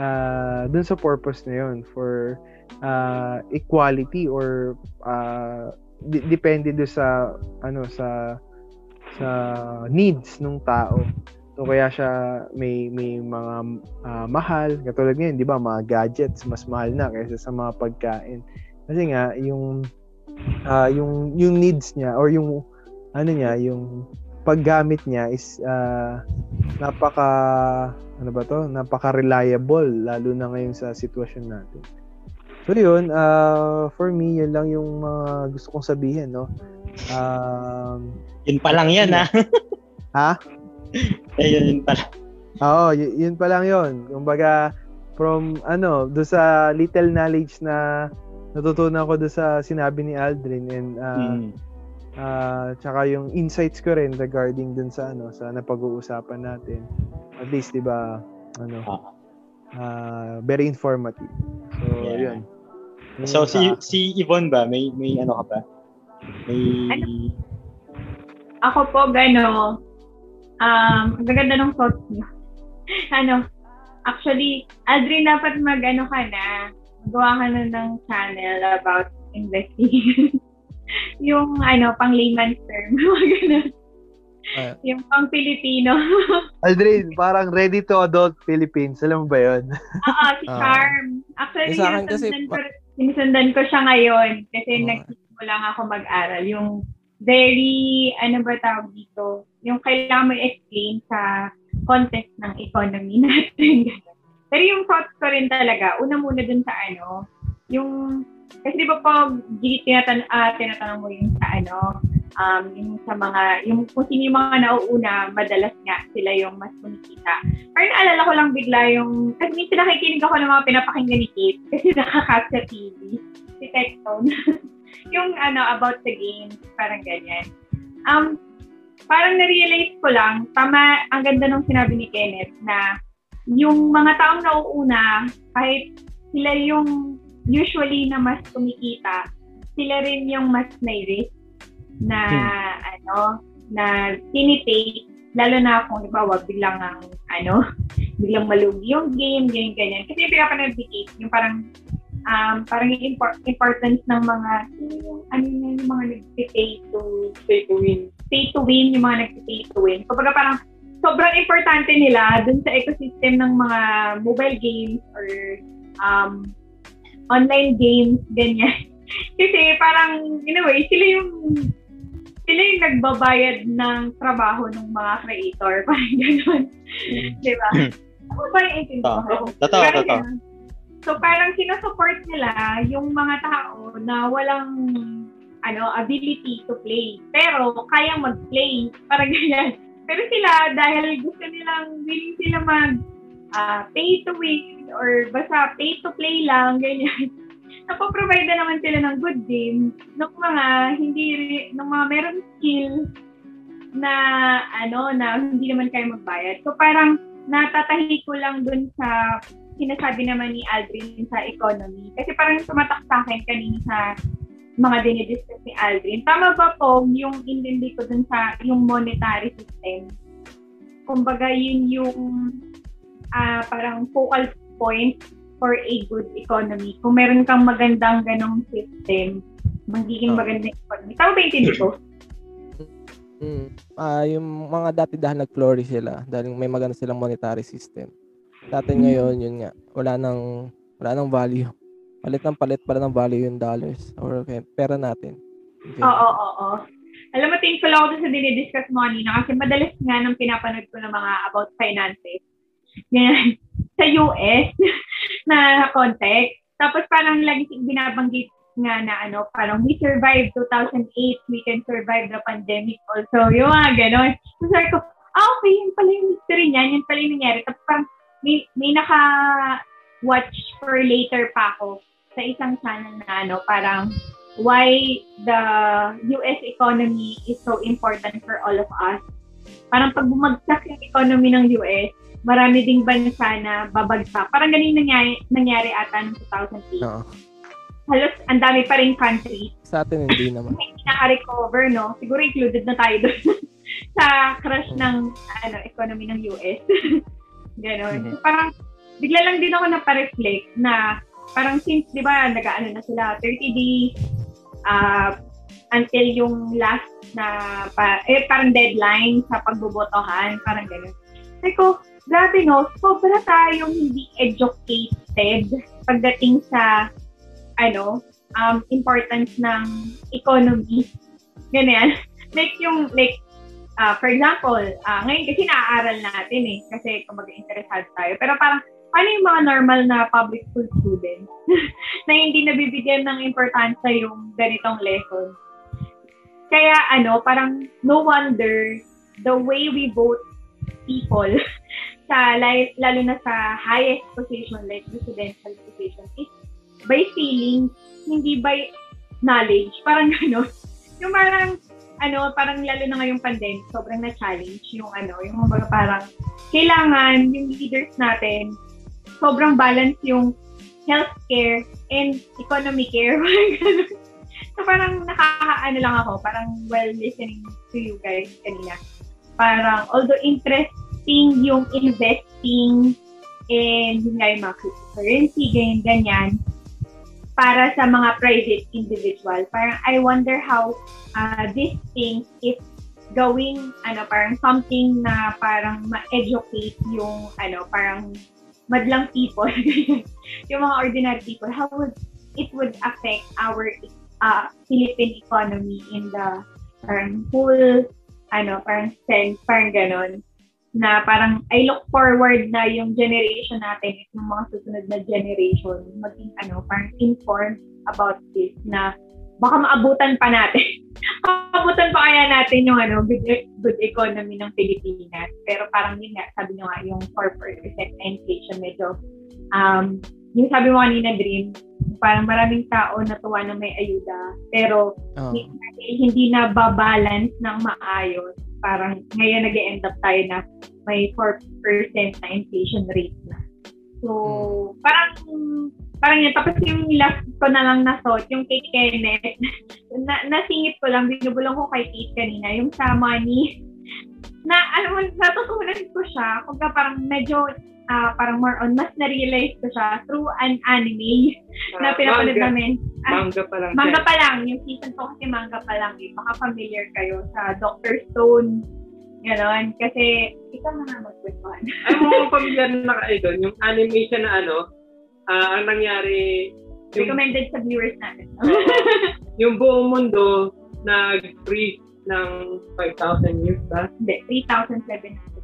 uh, dun sa purpose na yun for uh, equality or uh, d- depende do sa ano sa sa needs ng tao. So kaya siya may may mga ah, mahal katulad ngayon, 'di ba, mga gadgets mas mahal na kaysa sa mga pagkain. Kasi nga yung ah, yung yung needs niya or yung ano niya, yung paggamit niya is ah, napaka ano ba to? Napaka reliable lalo na ngayon sa sitwasyon natin. So yun, ah, for me, yun lang yung mga gusto kong sabihin, no? Um, Yun pa lang yan, ha? Ha? Eh, yun, yun pa lang. Oo, y- yun pa lang yun. Kumbaga, from ano, do sa little knowledge na natutunan ko do sa sinabi ni Aldrin and uh, Mm. uh, tsaka yung insights ko rin regarding dun sa ano, sa napag-uusapan natin. At least, di ba, ano, Ah. uh, very informative. So, Yeah. yun. So, si, si Yvonne ba? May, may ano ka ba? May... Ano? Ako po, gano, um, ang gaganda ng thoughts niyo. ano, actually, Aldrin, dapat mag-ano ka na, magawa ka na ng channel about investing. yung, ano, pang layman's term, mga ganun. Ah. yung pang Filipino. Aldrin, parang ready to adult Philippines. Alam mo ba yun? Oo, si Ah. Charm. Actually, Eh, sa akin kasi sinusundan ko, ko siya ngayon kasi Oo. nagsisimula nga ako mag-aral. Yung very, ano ba tawag dito, yung kailangan mo i-explain sa context ng economy natin. Pero yung thoughts ko rin talaga, una muna dun sa ano, yung, kasi di ba pag tinatan, ah, tinatanong mo yung sa ano, um, yung sa mga, yung kung sino yung mga nauuna, madalas nga sila yung mas kumikita. Parang naalala ko lang bigla yung, kasi minsan nakikinig ako ng mga pinapakinggan ni Kate kasi nakakast sa TV, si Tectone. yung ano, about the games, parang ganyan. Um, parang na-realize ko lang, tama, ang ganda nung sinabi ni Kenneth na yung mga taong nauuna, kahit sila yung usually na mas kumikita, sila rin yung mas may risk na ano, na tinitake, lalo na kung ibawa biglang ang ano, biglang malugi yung game, ganyan, ganyan. Kasi yung pinapanood ni Kate, yung parang um, parang yung impor- importance ng mga yung, ano na yung mga nag-pay to to win. Pay to win, yung mga nag-pay to win. Kapag parang sobrang importante nila dun sa ecosystem ng mga mobile games or um, online games, ganyan. Kasi parang, in a way, sila yung sila yung nagbabayad ng trabaho ng mga creator. Parang gano'n. Di ba? Ako ba yung intindihan? Totoo, Parang totoo. ganun. So parang sinusupport nila yung mga tao na walang ano ability to play. Pero kayang mag-play. Parang ganyan. Pero sila, dahil gusto nilang, willing sila mag ah, pay to win or basta pay to play lang, ganyan. Napoprovide na naman sila ng good game ng mga hindi, ng mga meron skill na ano, na hindi naman kayo magbayad. So parang natatahi ko lang dun sa sinasabi naman ni Aldrin sa economy. Kasi parang tumatak sa akin kanina sa mga dinidiscuss ni Aldrin. Tama ba po yung intindi ko dun sa yung monetary system? Kumbaga yun yung ah, parang focal point for a good economy. Kung meron kang magandang ganong system, magiging Oh. magandang economy. Tama ba yung intindi ko? Mm. Ah, yung mga dati dahil nag-flourish sila dahil may maganda silang monetary system. Dati ngayon, yun nga, wala nang wala nang value. Palit ng palit pala ng value yung dollars or okay, pera natin. Oo, oo, oo. Alam mo, thankful ako sa dinidiscuss mo kanina kasi madalas nga nang pinapanood ko ng mga about finances. Ganyan, sa US na context. Tapos parang lagi siyang binabanggit nga na ano, parang we survived 2008, we can survive the pandemic also. Yung mga ganon. So sabi ko, ah, okay, yun pala yung history niyan, yun pala yung nangyari. Tapos parang may, may naka-watch for later pa ako sa isang channel na ano, parang why the US economy is so important for all of us. Parang pag bumagsak yung economy ng US, marami ding bansa na babagsak. Parang ganun nangyari, nangyari ata noong 2008. Oo. Halos ang dami pa rin countries Sa atin hindi naman. na hindi naka-recover, no? Siguro included na tayo doon sa crash ng ano economy ng US. Ganon. Mhm. So, parang bigla lang din ako napareflect na parang since, di ba, nag-ano na sila, 30 days uh, until yung last na, pa, eh, parang deadline sa pagbobotohan, parang gano'n. Sabi ko, grabe no, sobra tayong hindi educated pagdating sa, ano, um, importance ng economy. Ganyan. like yung, like, ah, for example, ah, ngayon kasi naaaral natin eh, kasi kung mag-interesado tayo. Pero parang, paano yung mga normal na public school students na hindi nabibigyan ng importansya yung ganitong lesson? Kaya ano, parang no wonder the way we vote people sa lalo na sa highest position like presidential position is by feeling, hindi by knowledge. Parang gano'n. Yung parang, ano, parang lalo na ngayong pandemic, sobrang na-challenge yung ano, yung mga parang kailangan yung leaders natin, sobrang balance yung healthcare and economic care. So parang nakakaano lang ako, parang while listening to you guys kanina. Parang although interesting yung investing and yun nga yung mga cryptocurrency, ganyan, ganyan, para sa mga private individual. Parang I wonder how uh, these things is going ano parang something na parang ma-educate yung ano parang madlang people yung mga ordinary people how would it would affect our uh, Philippine economy in the parang full ano parang sense parang ganon na parang I look forward na yung generation natin, yung mga susunod na generation, maging ano, parang informed about this na baka maabutan pa natin. maabutan pa kaya natin yung ano, good, good economy ng Pilipinas. Pero parang yun nga, sabi nyo nga, yung 4% na inflation medyo, um, yung sabi mo kanina, Dream, parang maraming tao natuwa na may ayuda. Pero Oo. dahil hindi na babalance ng maayos, parang ngayon nag end up tayo na may 4% na inflation rate na. So, parang parang yun. Tapos yung last ko na lang na thought, yung kay Kenneth, na, nasingit ko lang, binubulong ko kay Kate kanina, yung sa money, na, alam mo, natutunan ko siya, kung parang medyo, ah, parang more on, mas na-realize ko siya through an anime na pinapanood manga, namin. Ah, manga pa lang Manga pa lang, yung season 2 kasi manga pa lang eh. Baka familiar kayo sa Dr. Stone Ganon. Kasi, ikaw na nga magkwentuhan. Ay, mo pamilyar na kayo doon, yung animation na ano, ah, ang nangyari, yung, Recommended sa viewers natin. yung buong mundo nag-freeze ng 5,000 years ba? Hindi, 3,700.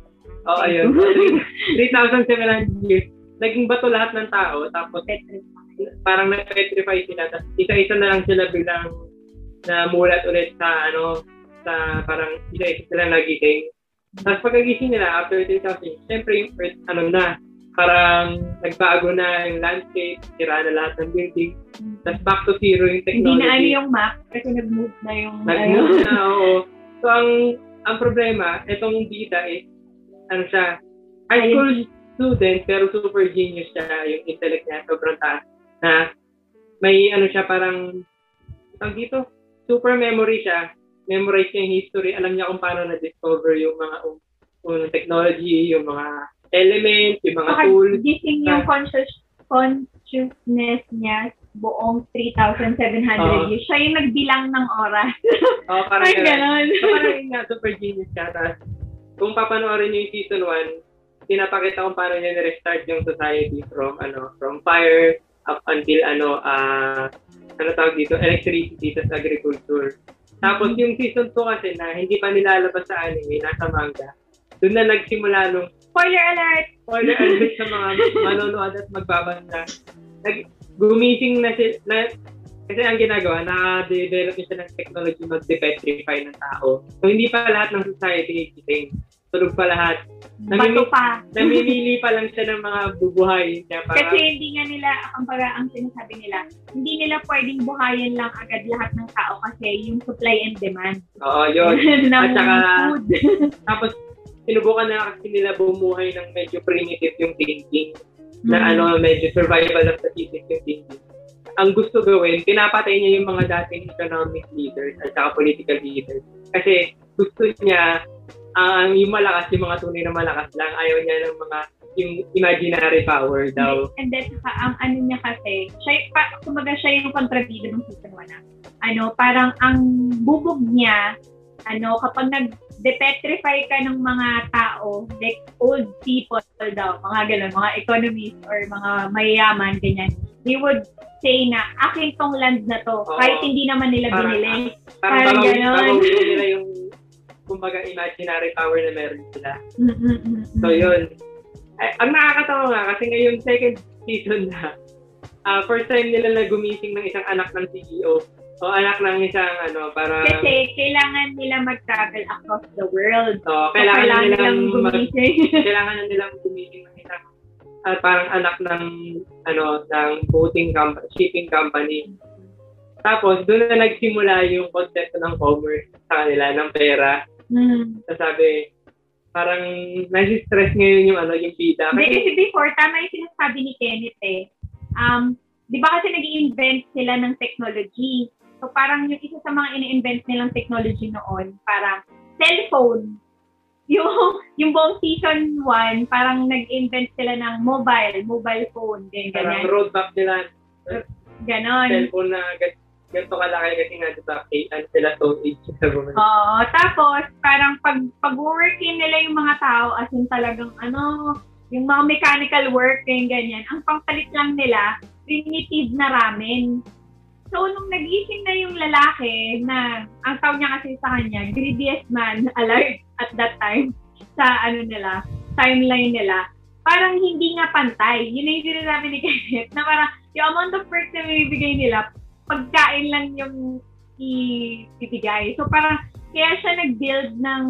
Oo, ayun. 3,700 years. Naging bato lahat ng tao, tapos parang na-petrify sila, tapos isa-isa na lang sila bilang namulat ulit sa ano, sa parang isa-isa sila nagising. Tapos pagkagising nila, after 3,000 years, syempre yung earth, ano na, parang nagbago na yung landscape, sira na lahat ng building. Tapos back to zero yung Hindi technology. na ano yung map kasi nag-move na yung... Nag-move na, oo. So, ang ang problema, itong bida is, ano siya, high school student, pero super genius siya, yung intellect niya, sobrang taas, na may ano siya, parang, tawag dito, super memory siya, memorize niya yung history, alam niya kung paano na-discover yung mga unang technology, yung mga elements, yung mga Saka tools. gising yung conscious consciousness niya buong 3,700 Oo. years. Siya yung nagbilang ng oras. Oh, parang ganun. ganon. So, parang yun nga, super genius siya. Tapos, kung papanoorin niyo yung season 1, pinapakita kung paano niya na-restart yung society from, ano, from fire up until, ano, ah, ano tawag dito, electricity, tapos agriculture. Tapos, yung season 2 kasi na hindi pa nilalabas sa anime, nasa manga, doon na nagsimula nung Spoiler alert! spoiler alert sa mga manonood at magbabasa. Nag, gumising na na, kasi ang ginagawa, na-develop niya siya ng technology mag-depetrify ng tao. So, hindi pa lahat ng society gising. Tulog pa lahat. Bato pa. Namimili pa lang siya ng mga bubuhay niya para... Kasi hindi nga nila, ang para ang sinasabi nila, hindi nila pwedeng buhayin lang agad lahat ng tao kasi yung supply and demand Oo, yun. ng At saka- food. Tapos, sinubukan na kasi nila bumuhay ng medyo primitive yung thinking. na Mm. ano, medyo survival of the fittest yung thinking. Ang gusto gawin, pinapatay niya yung mga dating economic leaders at saka political leaders. Kasi gusto niya, ang yung malakas, yung mga tunay na malakas lang, ayaw niya ng mga yung imaginary power daw. And then, saka, ang ano niya kasi, siya, pa, kumaga siya yung kontrabida ng season 1 na. Ano, parang ang bubog niya, ano, kapag nag-depetrify ka ng mga tao, like old people daw, mga ganun, mga economists or mga mayayaman, ganyan, they would say na, akin tong land na to, Oo. kahit hindi naman nila Parang- binili. Parang Parang babaw- ganon. babawin nila yung kumbaga imaginary power na meron sila. So yun. Ay, ang nakakatawa nga kasi ngayon second season na ah first time nila na gumising ng isang anak ng CEO o anak ng isang ano para Kasi kailangan nila mag-travel across the world. so, So, kailangan, kailangan nilang nilang mag, kailangan nilang gumising ng isang ah, parang anak ng ano ng boating company, shipping company. Tapos doon na nagsimula yung konsepto ng commerce sa kanila ng pera. Hmm. So, sabi parang nasi-stress ngayon yung ano yung bida. Kasi, kasi before, tama yung sinasabi ni Kenneth eh. Um, di ba kasi nag invent sila ng technology? So parang yung isa sa mga ini-invent nilang technology noon, parang cellphone. Yung, yung buong season 1, parang nag-invent sila ng mobile, mobile phone, ganyan, parang roadmap nila Ganon. cellphone na gan- ganito kalaki kasi nga diba AI sila so age sa Oo. Tapos, parang pag, pag-working nila yung mga tao, as in talagang ano, yung mga mechanical work, yung ganyan, ang pangpalit lang nila, primitive na ramen. So, nung nagising na yung lalaki na, ang tawag niya kasi sa kanya, greediest man alive at that time, sa ano nila, timeline nila, parang hindi nga pantay. Yun na yung sinasabi ni Kenneth, na parang yung amount of work na bibigay nila, pagkain lang yung ibibigay. So parang, kaya siya nag-build ng,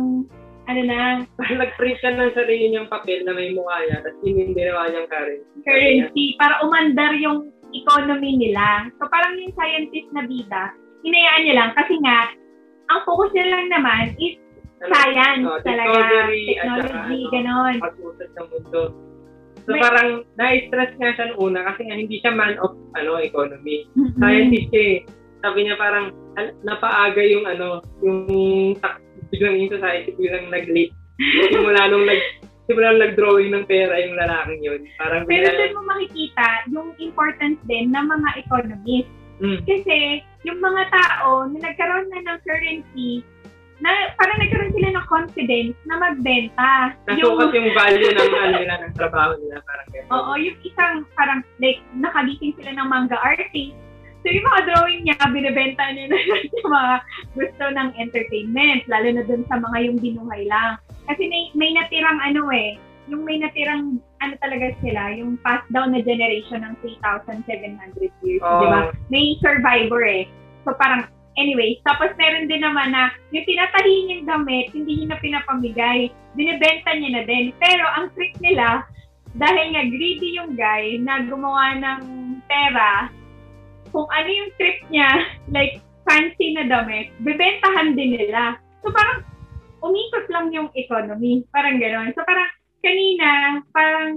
ano na, parang nag-print siya ng sarili niyang papel na may mukha niya tapos yun yung ginawa niyang currency. currency para umandar yung economy nila. So parang yung scientist na bida, hinayaan niya lang kasi nga, ang focus niya lang naman is science oh, talaga, at saka, technology, ano, ganon. pag-usad ng mundo. So May- parang na-stress nga siya nung una kasi nga hindi siya man of ano economy. Scientist siya eh. Sabi niya parang napaaga yung ano, yung biglang yung society biglang nag-late. Simula nung nag simula nung nag-drawing ng pera yung lalaking yun. Parang Pero biglang, doon mo makikita yung importance din ng mga economists. mm, Kasi yung mga tao na nagkaroon na ng currency, na parang nagkaroon sila ng confidence na magbenta. Nasukat yung value ng ano nila, ng trabaho nila. Parang ganyan. Oo, yung isang parang like nakagising sila ng manga artist. So yung mga drawing niya, binibenta niya na yung mga gusto ng entertainment, lalo na dun sa mga yung binuhay lang. Kasi may, may natirang ano eh, yung may natirang ano talaga sila, yung passed down na generation ng 3,700 years, Oo. di ba? May survivor eh. So parang, anyways, tapos meron din naman na yung tinatahi niyang damit, hindi niya na pinapamigay, binibenta niya na din. Pero ang trick nila, dahil nga greedy yung guy na gumawa ng pera, kung ano yung trip niya, like fancy na damit, bibentahan din nila. So parang umikot lang yung economy. Parang gano'n. So parang kanina, parang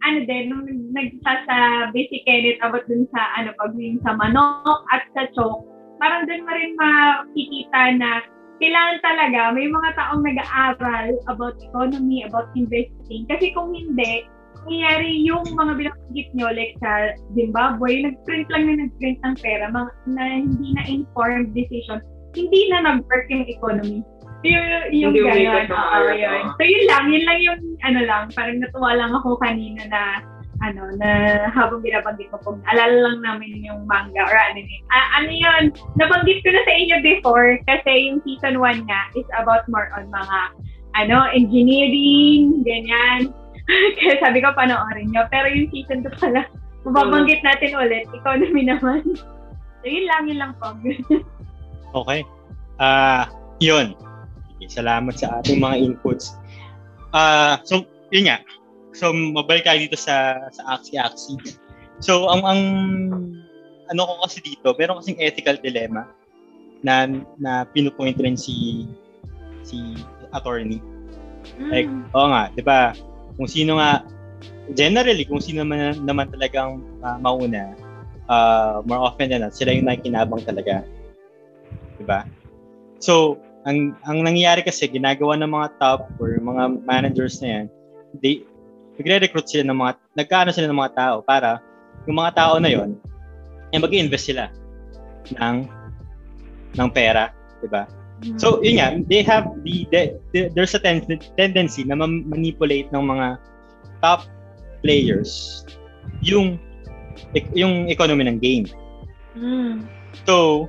ano din, nung nagsasabi si Kenneth about dun sa ano, pagwing sa manok at sa chok, parang dun mo rin makikita na kailangan talaga may mga taong nag-aaral about economy, about investing. Kasi kung hindi, nangyayari yung mga binabanggit nyo, like sa Zimbabwe, nag-print lang na nag-print ng pera, mga, na hindi na informed decision, hindi na nag-work yung economy. Yung, yung Hindi gano'n. Oo, earth, yun. So yun lang, yun lang yung ano lang, parang natuwa lang ako kanina na ano, na habang binabanggit mo po, alala lang namin yung manga or anime. Ah, ano yun, nabanggit ko na sa inyo before kasi yung season 1 nga is about more on mga ano, engineering, ganyan. Kaya sabi ko, panoorin nyo. Pero yung season 2 pala, mababanggit natin ulit, economy naman. So yun lang, yun lang po. Okay. Ah, yun. Okay, salamat sa ating mga inputs. Ah, so yun nga. So mabalik tayo dito sa sa Axie Axie. So ang ang ano ko kasi dito, meron kasing ethical dilemma na na pinupoint rin si si attorney. Like, Mm. oo nga, 'di ba? Kung sino nga generally kung sino naman naman talagang ah, mauna, uh, more often than not, sila yung nakikinabang talaga. 'Di ba? So, ang ang nangyayari kasi ginagawa ng mga top or mga managers na yan, they nagre-recruit sila ng mga nagkaano sila ng mga tao para yung mga tao na yon ay mag-invest sila ng ng pera, 'di ba? So, yun nga, they have the, the, the- there's a ten- tendency na ma- manipulate ng mga top players yung yung economy ng game. Mm. So,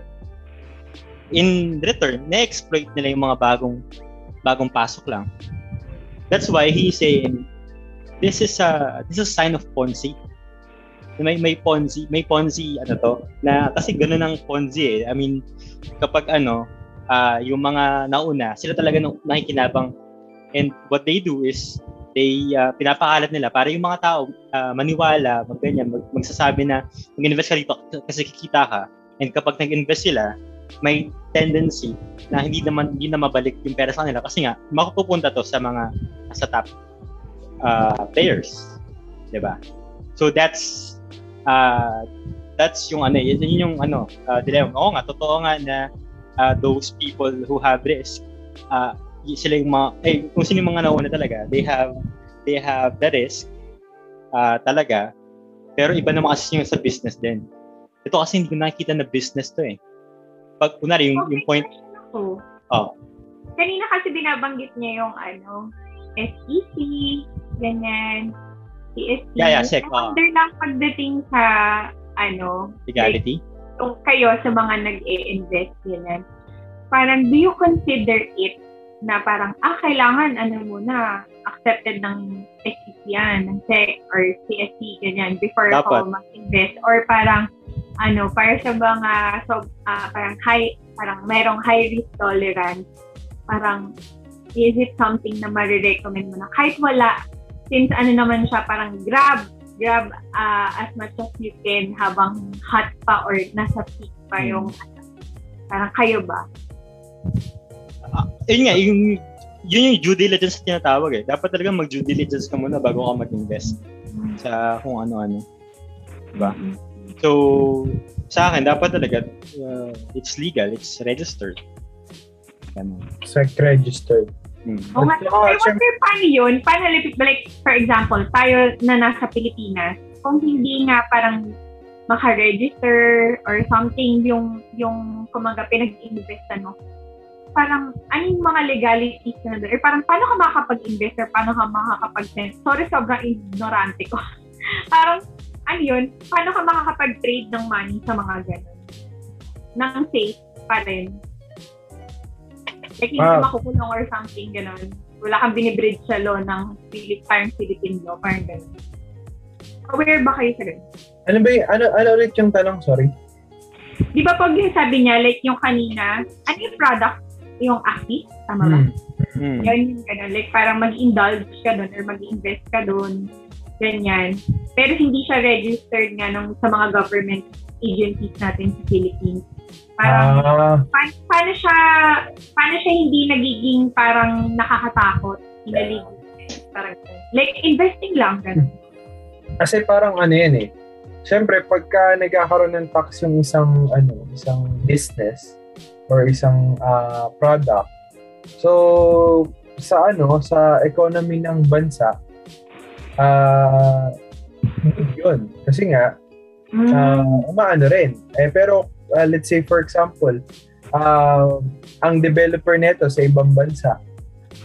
in return, na-exploit nila yung mga bagong bagong pasok lang. That's why he's saying this is a this is a sign of Ponzi. May may Ponzi, may Ponzi ano to na kasi ganoon ang Ponzi eh. I mean, kapag ano, ah, yung mga nauna, sila talaga nakikinabang and what they do is they uh, pinapakalat nila para yung mga tao ah, maniwala, magganyan, mag, magsasabi na mag-invest ka dito kasi kikita ka. And kapag nag-invest sila, may tendency na hindi naman hindi na mabalik yung pera sa kanila kasi nga mapupunta to sa mga sa top uh, players, 'di ba? So that's uh, that's yung ano, yun, yun yung ano, uh, dilemma. Oo nga, totoo nga na uh, those people who have risk, uh, sila yung mga, eh, kung sino yung mga nauna talaga, they have they have the risk uh, talaga, pero iba naman kasi yung sa business din. Ito kasi hindi ko nakikita na business to eh. Pag, kunwari, yung, yung point, Oh. Oh. Kanina kasi binabanggit niya yung ano, SEC, ganyan, CSC. Yeah, yeah, sec, I oh. wonder lang pagdating sa ano, legality. kung kayo sa mga nag-e-invest ganyan, parang do you consider it na parang, ah, kailangan, ano muna, accepted ng SEC yan, ng SEC or CSC, ganyan, before Dapat. ako mag-invest. Or parang, ano, para sa mga, so, ah, parang high, parang merong high risk tolerance, parang, is it something na marirecommend mo na kahit wala, since ano naman siya, parang grab, grab ah, as much as you can habang hot pa or nasa peak pa Hmm. yung parang kayo ba? Yun nga, yung, yun yung due diligence na tinatawag eh. Dapat talaga mag-due diligence ka muna bago ka mag-invest sa kung ano-ano. Diba? Mm. So, sa akin, dapat talaga, uh, it's legal, it's registered. Ganun. Sec registered. Hmm. O nga, Oo, I wonder paano yun? Paano, like, like, for example, tayo na nasa Pilipinas, kung hindi nga parang maka-register or something yung yung kumaga pinag-investan mo. parang ano yung mga legalities na doon? Or parang paano ka makakapag-invest or paano ka makakapag-send? Sorry, sobrang ignorante ko. parang, ano yun? Paano ka makakapag-trade ng money sa mga ganun? Nang safe pa rin. Like, hindi Wow. ka makukulong or something, gano'n. Wala kang binibridge sa law ng Philip, parang Philippine law, parang gano'n. Aware ba kayo sa ganun? Ano ba yung, ano, ano ulit yung tanong? Sorry. Di ba pag sabi niya, like yung kanina, ano yung product? Yung Aki? Tama ba? Hmm. Hmm. Yan yung ganun. Like parang mag-indulge ka doon or mag-invest ka doon. Ganyan. Pero hindi siya registered nga nung, sa mga government agencies natin sa Philippines. Parang, Ah, pa- paano siya, paano siya hindi nagiging parang nakakatakot? Hindi parang, like investing lang, ganun. kasi parang ano yan eh. Siyempre, pagka nagkakaroon ng tax yung isang, ano, isang business or isang ah, product, so, sa ano, sa economy ng bansa, ah, yun. Kasi nga, uh, umaano rin. Eh, pero, uh, let's say for example, uh, ang developer neto sa ibang bansa,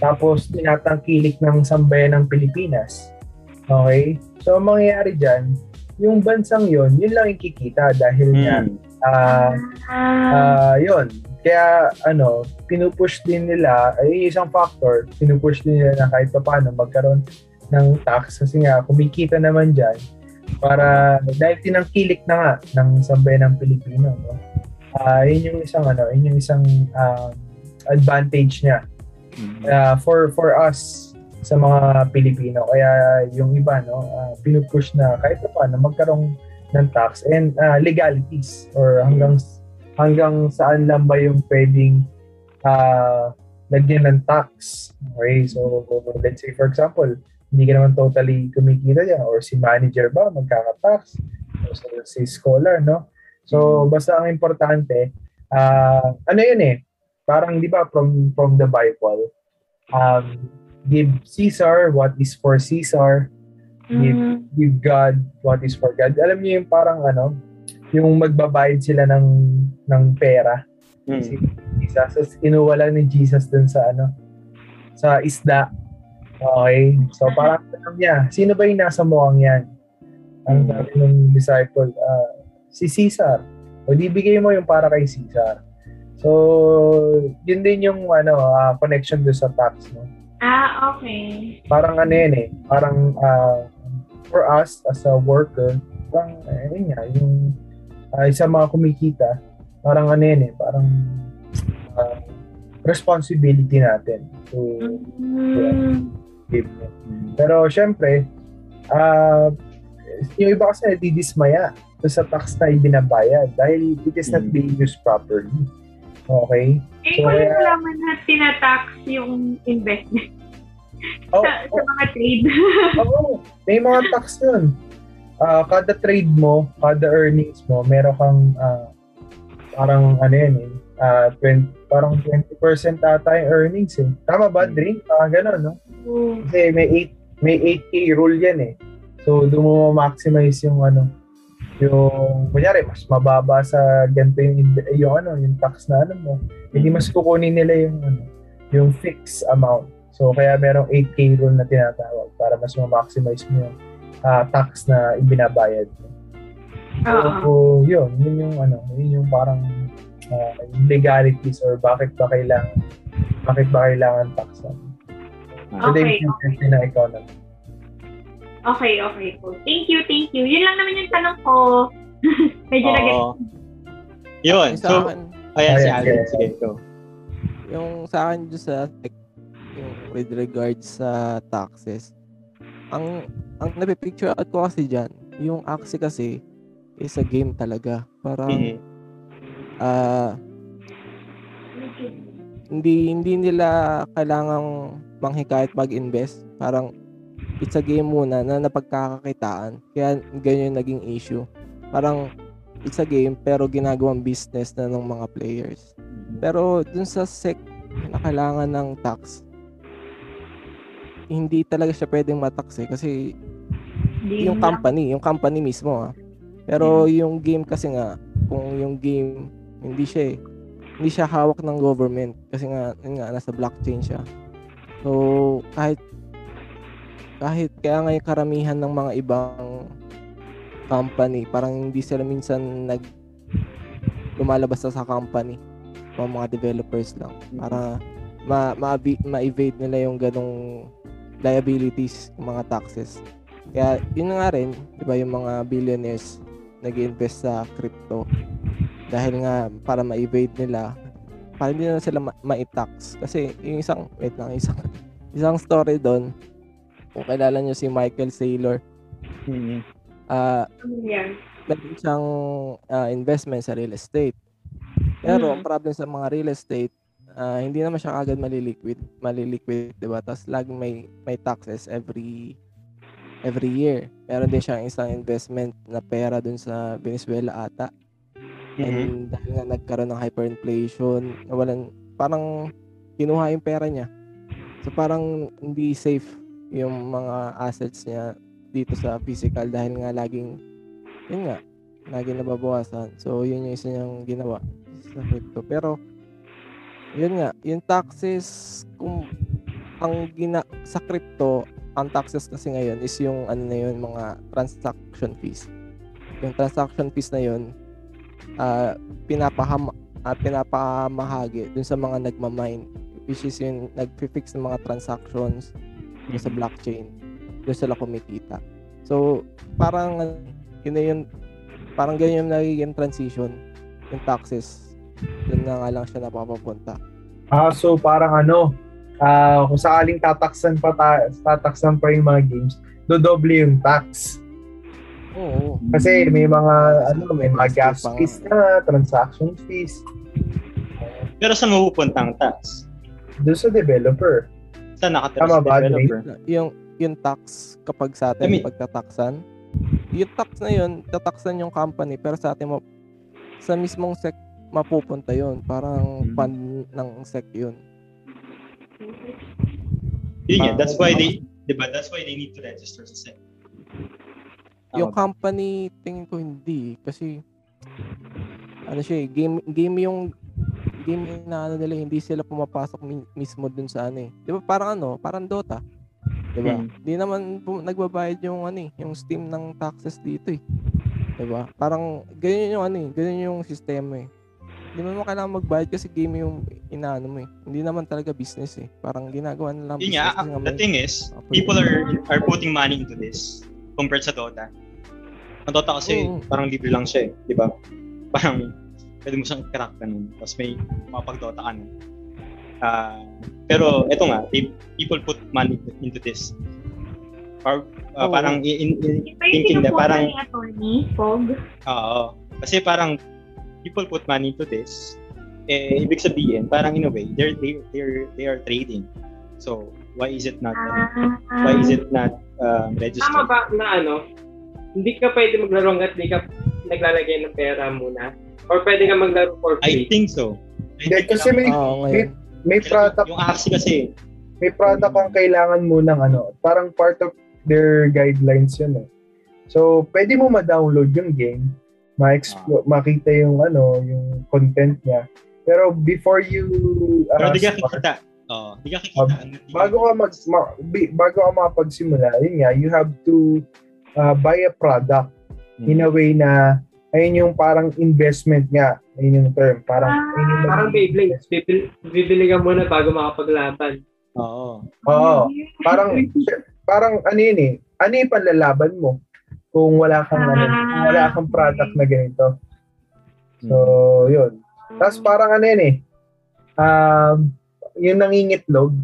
tapos tinatangkilik ng sambayan ng Pilipinas. Okay? So, ang mangyayari dyan, yung bansang yon yun lang yung kikita dahil nga, Hmm. ah, Ah, ah, yun. Kaya, ano, pinupush din nila, ay isang factor, pinupush din nila na kahit pa paano magkaroon ng tax kasi nga, kumikita naman dyan para, dahil tinangkilik na nga ng sambayan ng Pilipino, no? Ah, yun yung isang, ano, yun yung isang um, advantage niya uh, for for us sa mga Pilipino. Kaya yung iba no, uh, pinupush na kahit pa paano magkaroon ng tax and uh, legalities or hanggang hanggang saan lang ba yung pwedeng uh, lagyan ng tax. Okay, so let's say for example, hindi ka naman totally kumikita dyan. Or si manager ba magkaka-tax. O so, si scholar, no? So, basta ang importante, uh, ano yun eh, parang di ba from from the Bible um give Caesar what is for Caesar. Give mm, give God what is for God. Alam niyo yung parang ano yung magbabayad sila ng ng pera. Hmm. si Jesus so inuwala ni Jesus dun sa ano sa isda okay. So parang tanong niya sino ba yung nasa mukhang yan? Ang Mm. sabi ng disciple ah, si Caesar. O di bigay mo yung para kay Caesar. So yun din yung ano ah, connection do sa tax no? Ah, okay. parang ano yun eh, parang ah, for us as a worker, parang eh, yun nga, yung uh, isa mga kumikita, parang ano yun eh, parang ah, responsibility natin to Mm, give them. Pero syempre, ah yung iba kasi nadidismaya sa tax na ibinabayad dahil it is not Mm. being used properly. Okay? eh, So, kaya- nalaman na tinatax yung investment Oh, sa, sa mga trade. Oo, may mga tax yun. Ah, kada trade mo, kada earnings mo, meron kang ah, parang ano yun eh, ah, 20, parang 20% ata yung earnings eh. Tama ba, Hmm. Drink? Parang gano'n, no? Oo. Kasi may 8, may 8K rule yan eh. So, doon mo maximize yung ano, yung, kunyari, mas mababa sa ganito yung, yung ano, yung tax na ano mo. Hindi mas kukunin nila yung ano, yung fixed amount. So, kaya merong 8K rule na tinatawag para mas ma-maximize mo yung ah, tax na ibinabayad mo. Oo. So, yun, yun yung ano, yun yung parang yung legalities or bakit ba kailangan bakit ba kailangan tax na. So, Okay, okay, okay. ng economy. Okay, okay po. Thank you, thank you. Yun lang naman yung tanong ko. Medyo nag Oo. Yun. So, akin, ayan si Alvin. Sige, go. yung sa akin dyan sa yung with regards sa taxes, ang ang napipicture out ko kasi dyan, yung Axie kasi is a game talaga. Parang Mhm. Ah hindi hindi nila kailangang manghikayat mag-invest. Parang it's a game muna na napagkakakitaan. Kaya ganyan yung naging issue. Parang it's a game pero ginagawang business na ng mga players. Pero dun sa sec na kailangan ng tax, hindi talaga siya pwedeng matax eh. Kasi Hindi yung company, yung company mismo ah. Pero yung game kasi nga, kung yung game, hindi siya eh. hindi siya hawak ng government kasi nga, yun nga nasa blockchain siya. So, kahit kahit kaya nga yung karamihan ng mga ibang company, parang hindi sila minsan nag lumalabas sa company mga mga developers lang para ma, ma, ma-evade nila yung ganong liabilities, mga taxes. Kaya yun nga rin, 'di ba, yung mga billionaires nag-invest sa crypto dahil nga para ma-evade nila para hindi na sila ma- ma-tax kasi yung isang wait lang isang isang story doon kung kilala niyo si Michael Saylor Mm-hmm. ah Yan. meron siyang ah, investment sa real estate. Pero Mm. ang problem sa mga real estate, ah, hindi naman siya agad maliliquid, maliliquid, 'di ba? Tapos laging may may taxes every every year. Meron din siyang isang investment na pera dun sa Venezuela ata. Mm-hmm. And dahil nga nagkaroon ng hyperinflation, nawalan parang kinuha yung pera niya. So parang hindi safe yung mga assets niya dito sa physical dahil nga laging yun nga, laging nababawasan. So yun yung isa niyang ginawa sa crypto. Pero yun nga, yung taxes kung ang gina sa crypto, ang taxes kasi ngayon is yung ano na yun, mga transaction fees. Yung transaction fees na yun, ah pinapahama at pinapamahagi dun sa mga nagmamine which is yung nagfi-fix ng mga transactions dun sa blockchain doon sila kumikita. So parang uh, yun na yun parang ganyan yung nagiging transition yung taxes. Doon na nga lang siya napapapunta. Ah, so parang ano, ah kung sakaling tataksan pa ta- tataksan pa yung mga games, dodoble yung tax. oo Kasi may mga ano, may mga Gas fees na, transaction fees. Pero saan mapupunta ang tax? Doon sa developer. Saan nakatira Tama sa ba, developer? yung yung tax kapag sa atin I mean- pagtataksan yung tax na yun tataksan yung company pero sa atin mo sa mismong sec mapupunta yun parang Hmm. fund ng sec yun Yun nga, Ah, that's why they, di ba, that's why they need to register sa SEC. Yung company, tingin ko hindi. Kasi, ano siya eh, game, game yung, game na ano nila, hindi sila pumapasok mi- mismo dun sa ano eh. Di ba parang ano, parang Dota. Di ba? Hmm. Di naman pu- nagbabayad yung ano eh, yung Steam ng taxes dito eh. Di ba? Parang, ganyan yung ano eh, ganyan yung sistema eh. Hindi mo naman kailangan magbayad kasi game yung inaano mo eh. Hindi naman talaga business eh. Parang ginagawa na lang Yun nga, the may- thing is, people are are putting money into this compared sa Dota. Ang Dota kasi Oo. parang libre lang siya eh, di ba? Parang pwede mo siyang crack ganun. Tapos may mapag-Dota ka na. Ah, pero eto nga, they- people put money into this. Or, ah, Oo. parang in, in, Ito yung thinking na sinukuha parang ni attorney, Pog. Oo. Kasi parang people put money into this. Eh, ibig sabihin, parang in a way, they're, they, they're, they are trading. So, why is it not, Ah, why is it not um, registered? Tama ba na ano, hindi ka pwede maglaro hanggat hindi ka naglalagay ng pera muna? Or pwede ka maglaro for I free? think so. I Hindi, think kasi may, Oo, may, ngayon. may product, Yung Axie kasi, may product ang kailangan mo ng ano, parang part of their guidelines yun eh. So, pwede mo ma-download yung game, ma-explore, makita yung ano, yung content niya. Pero before you uh, pero di ka start, kikita. Oo, di ka kikita. ka- bago ka mag ma- bi- bago ka makapagsimula, yun nga, you have to uh, buy a product Hmm. in a way na ayun yung parang investment nga, ayun yung term. Parang Ah. ayun yung Parang Beyblade, bibili, bibili ka muna bago makapaglaban. Oo. Oo. Parang parang ano yun eh, ano yung panlalaban mo kung wala kang ano, kung wala kang product na ganito. So, yun. Tapos parang ano yun eh, um, yung nangingitlog.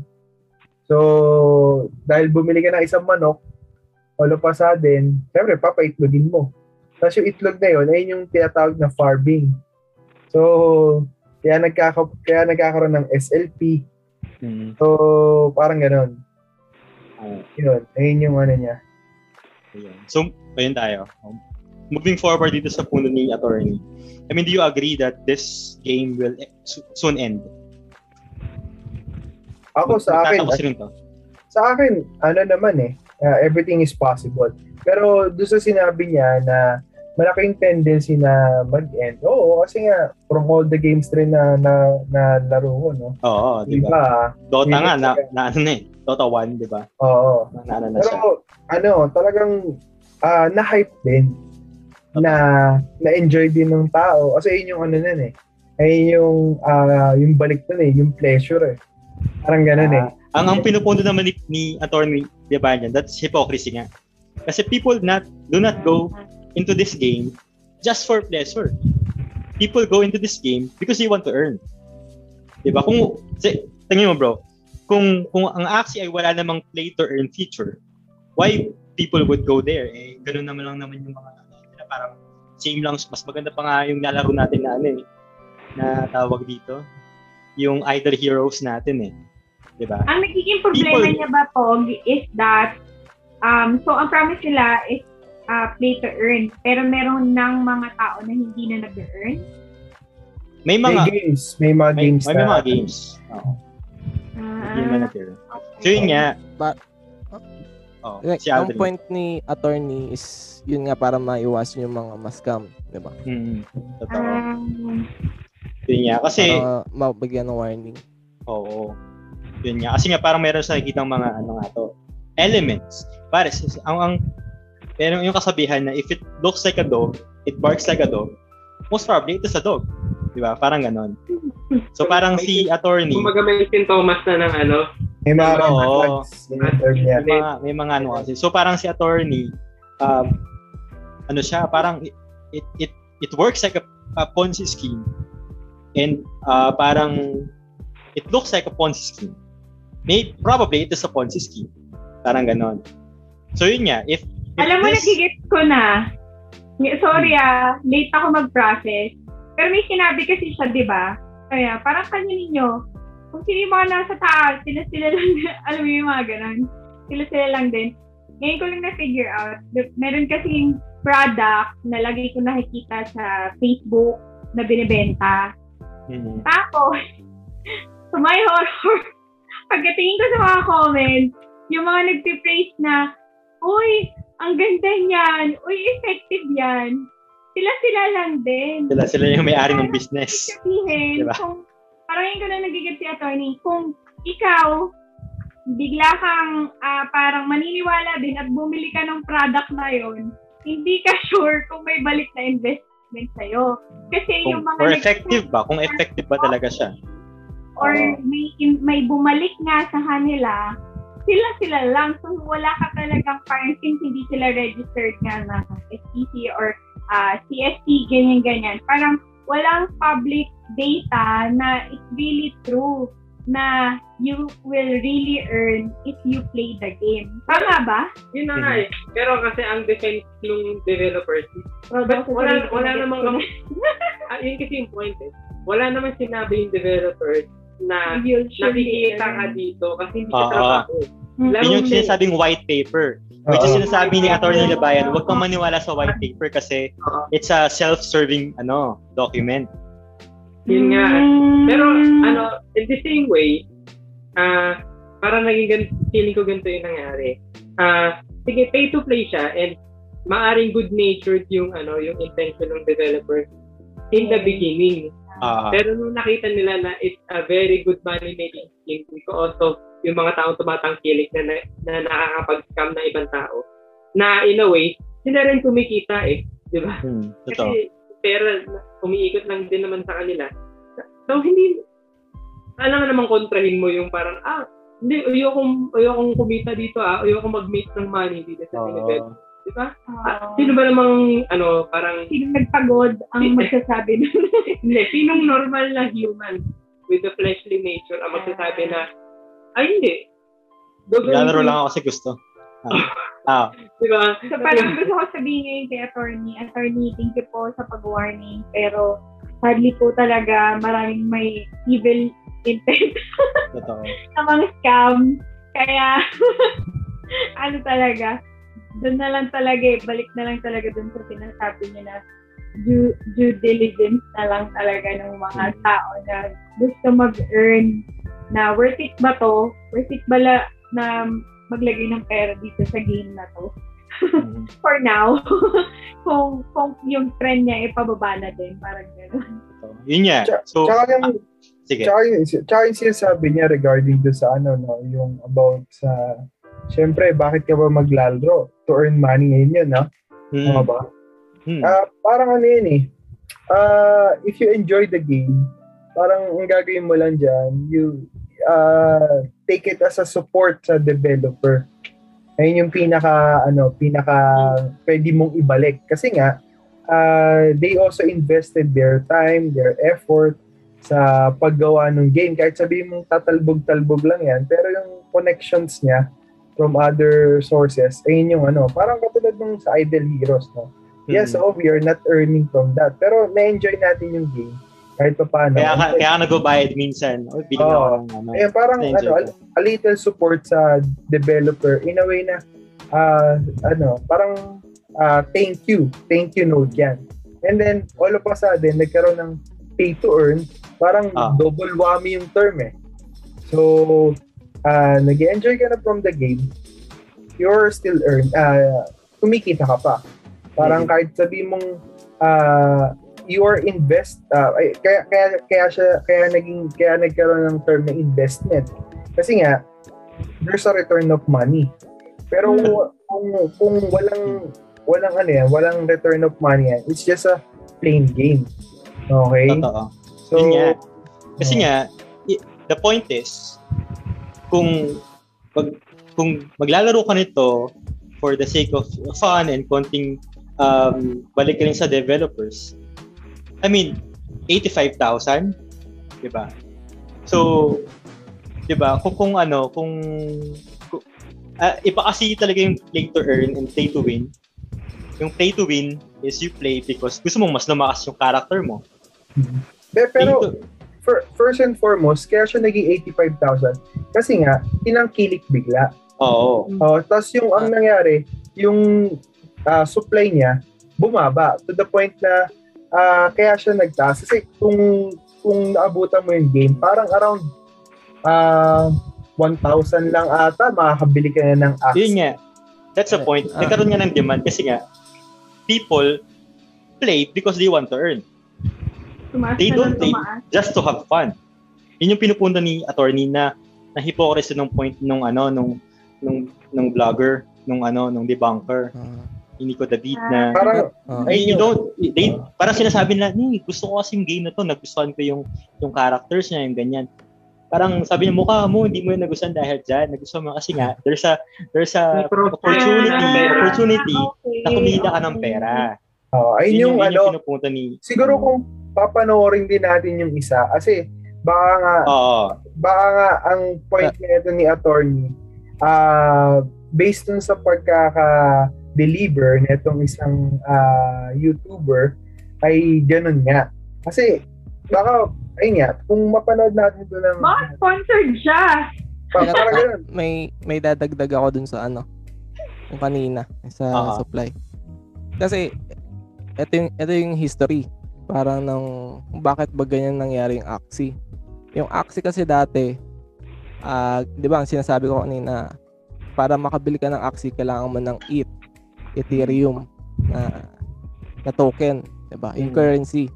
So, dahil bumili ka ng isang manok, all of a sudden, syempre, papaitlogin mo. Tapos yung itlog na yun, ayun yung tinatawag na farming. So, kaya, nagkaka, kaya nagkakaroon ng SLP. Mm. So, parang ganon. Oo. Yun, ayun yung ano niya. Ayun. So, ayun tayo. Um, moving forward dito sa puno ni attorney. I mean, do you agree that this game will e- so- soon end? Ako sa akin, to. sa akin, ano naman eh, uh, everything is possible. Pero doon sa sinabi niya na malaking tendency na mag-end. Oo, kasi nga, from all the games rin na, na, na laro ko, no? Oo, di ba? Dota nga, na, na ano na eh. Dota 1, di ba? oo. Na, na siya. Pero, ano, talagang, ah na-hype din na na-enjoy din ng tao. Kasi yun yung ano nun eh. Ay yung, ah yung balik nun eh, yung pleasure eh. Parang ganun eh. Ah, ang ang pinupunto naman ni, ni attorney Di ba yan? That's hypocrisy nga. Kasi people not do not go into this game just for pleasure. People go into this game because they want to earn. Di ba? Kung, si, tingin mo bro, kung, kung ang Axie ay wala namang play to earn feature, why people would go there? Eh, ganun naman lang naman yung mga ano, parang same lang, mas maganda pa nga yung lalaro natin na ano eh, na tawag dito, yung idol heroes natin eh. Di ba? Ang nagiging problema People- niya ba, Pog, is that, um, so ang promise nila is uh, play to earn. Pero meron ng mga tao na hindi na nag-earn. May May mga games, may mga may, games may, na. mga games. Oo. Ah, Hindi man nag-earn. So yun nga. Ba- Oh, Like, si ang point ni attorney is yun nga para maiwasan yung mga mascam, di ba? Mm, totoo. Um, Yun nga. Kasi, Para mabigyan ng warning. oo. Yun nga. Kasi nga parang meron sa nakikitang mga ano nga to. Elements. Pare, ang, ang, pero yung kasabihan na if it looks like a dog, it barks like a dog, most probably it is a dog. Di ba? Parang ganon. So parang si attorney, Kumaga may sintomas na ng ano, May mga flags, may mga may mga, ano kasi. So parang si attorney, um, ano siya, parang it it it, it works like a, a Ponzi scheme. And uh, parang it looks like a Ponzi scheme. May probably it is a Ponzi scheme. Parang ganon. So yun nga, if, if alam mo, this- nagigit ko na. Sorry ah, late ako mag-process. Pero may sinabi kasi siya, di ba? Kaya parang kanya ninyo, kung sino yung mga nasa taas, sila-sila lang, alam mo yung mga ganun. Sila-sila lang din. Ngayon ko lang na-figure out, meron kasing product na lagi ko nakikita sa Facebook na binibenta. Mhm. Tapos, to my horror, pagkatingin ko sa mga comments, yung mga nagpipraise na, Uy, ang ganda niyan. Uy, effective yan. Sila-sila lang din. sila sila yung may-ari ng business. Sabihin, Diba? kung, parang yun ko na nagigit si attorney, kung ikaw, bigla kang ah, parang maniniwala din at bumili ka ng product na yon hindi ka sure kung may balik na investment sa'yo. Kasi yung Kung, mga or effective ba? Kung effective ba talaga siya? or may may bumalik nga sa kanila, sila sila lang. So wala ka talagang parang since hindi sila registered nga na STC or ah, CST, ganyan-ganyan. Parang walang public data na it's really true na you will really earn if you play the game. Tama ba? yun na nga eh. Pero kasi ang defense ng developers, but wala, wala namang kam- ah, yun kasi yung point eh. Wala naman sinabi yung developers na You'll nakikita ka dito kasi hindi ka trabaho. Mm. Laro Yun yung sinasabing white paper. Which is Oo. sinasabi ni Attorney Labayan, huwag kang maniwala sa white paper kasi it's a self-serving ano document. Yun nga. Mm. Pero ano, in the same way, ah parang naging gan- feeling ko ganito yung nangyari. Ah, sige, pay to play siya and maaring good-natured yung ano, yung intention ng developer in the beginning. Ah, Pero nung nakita nila na it's a very good money making scheme because of yung mga taong tumatangkilik na, na, na nakakapag-scam na ibang tao, na in a way, sila rin kumikita eh. Di ba? hmm, totoo. Kasi pera, na- umiikot lang din naman sa kanila. So, hindi, alam naman kontrahin mo yung parang, ah, hindi, ayokong, ayokong kumita dito ah, ayokong mag-make ng money dito sa Oo. Tinebet. Di ba? Ah, sino ba namang, ano, parang, Sino nagpagod ang magsasabi nun? hindi, sinong normal na human with the fleshly nature ang magsasabi na, ay hindi. Ko- lang ako kasi gusto. Ah. ah, Di ba? So parang gusto ko sabihin ngayon kay attorney, attorney, thank you po sa pag-warning. Pero sadly po talaga maraming may evil intent totoo. na mga scam. Kaya ano talaga, doon na lang talaga eh, balik na lang talaga doon sa sinasabi niya na due, due diligence na lang talaga ng mga tao na gusto mag-earn na worth it ba to? Worth it ba la, na maglagay ng pera dito sa game na to? Mhm. for now. kung kung yung trend niya ay pababa na din, parang gano'n. Yun. Tsaka- So, Tsaka yung, sige. tsaka yung, tsaka yung sinasabi niya regarding do sa ano, no, yung about sa, syempre, bakit ka ba maglalaro? To earn money ngayon yun, no? Mm. Tama ba? Mm. Ah, parang ano yun eh. Ah, if you enjoy the game, parang ang gagawin mo lang dyan, you ah, take it as a support sa developer. Ayun yung pinaka, ano, pinaka pwede mong ibalik. Kasi nga, ah, they also invested their time, their effort sa paggawa ng game. Kahit sabihin mong tatalbog-talbog lang yan, pero yung connections niya from other sources, ayun yung ano, parang katulad ng sa Idle Heroes, no? Yes, Mm. oh, we are not earning from that. Pero na-enjoy natin yung game kahit pa paano. Kaya, ka, kaya ka nagbabayad minsan. Oh, bili Oo. ako ng ano. Ayun, parang ano, a, a little support sa developer in a way na ah, ano, parang ah, thank you. Thank you note yan. And then, all of a sudden, nagkaroon ng pay to earn. Parang Ah. double whammy yung term eh. So, uh, nag-enjoy ka na from the game. You're still earn, ah, kumikita ka pa. Parang Mhm. kahit sabi mong ah, you are invest ah, ay, kaya kaya kaya siya kaya naging kaya nagkaroon ng term na investment. Kasi nga there's a return of money. Pero Hmm. kung kung walang walang ano yan, walang return of money yan, it's just a plain game. Okay? Totoo. So, Yun nga. Kasi nga, the point is, kung pag, kung maglalaro ka nito for the sake of fun and konting um, balik ka rin sa developers, I mean, 85,000, di ba? So, di ba, kung, kung ano, kung, kung ah, iba kasi talaga yung play to earn and play to win. Yung play to win is you play because gusto mong mas lumakas yung character mo. Play pero to- fir- first and foremost, kaya siya naging 85,000 kasi nga tinangkilik bigla. Oo. Oh, tapos yung ang nangyari, yung ah, supply niya bumaba to the point na ah, kaya siya nagtaas kasi kung kung naabutan mo yung game, parang around ah 1,000 lang ata makakabili ka na ng axe. Yun nga. That's the point. Ah. Nagkaroon nga ng demand kasi nga, people play because they want to earn. Tumaas They don't play tumaas. just to have fun. Yun yung pinupunta ni attorney na na hypocrisy nung point nung ano nung nung nung vlogger nung ano nung debunker Ah, hindi ko David na. Parang ah. Ay, you yun. don't they parang sinasabi nila ni gusto ko kasi yung game na to nagustuhan ko yung yung characters niya yung ganyan. Parang sabi niya mukha mo hindi mo yun nagustuhan dahil dyan. Nagustuhan mo kasi nga there's a there's a opportunity Ah, opportunity Okay, na kumita ka ng pera. Oh, ayun yun yung, yun ano, pinupunta ni siguro kung papanoorin din natin yung isa kasi baka nga oo. baka nga ang point nito ni attorney ah based dun sa pagkaka-deliver nitong isang ah, YouTuber ay ganun nga. Kasi baka ayun nga, kung mapanood natin ito ng Baka sponsored siya. pa- parang ganun. may may dadagdag ako dun sa ano yung kanina sa Ah. supply kasi ito yung ito yung history parang ng bakit ba ganyan nangyari yung Axie yung Axie kasi dati ah 'di ba ang sinasabi ko kanina para makabili ka ng Axie kailangan mo ng ETH Ethereum na na token 'di ba yung Mm. currency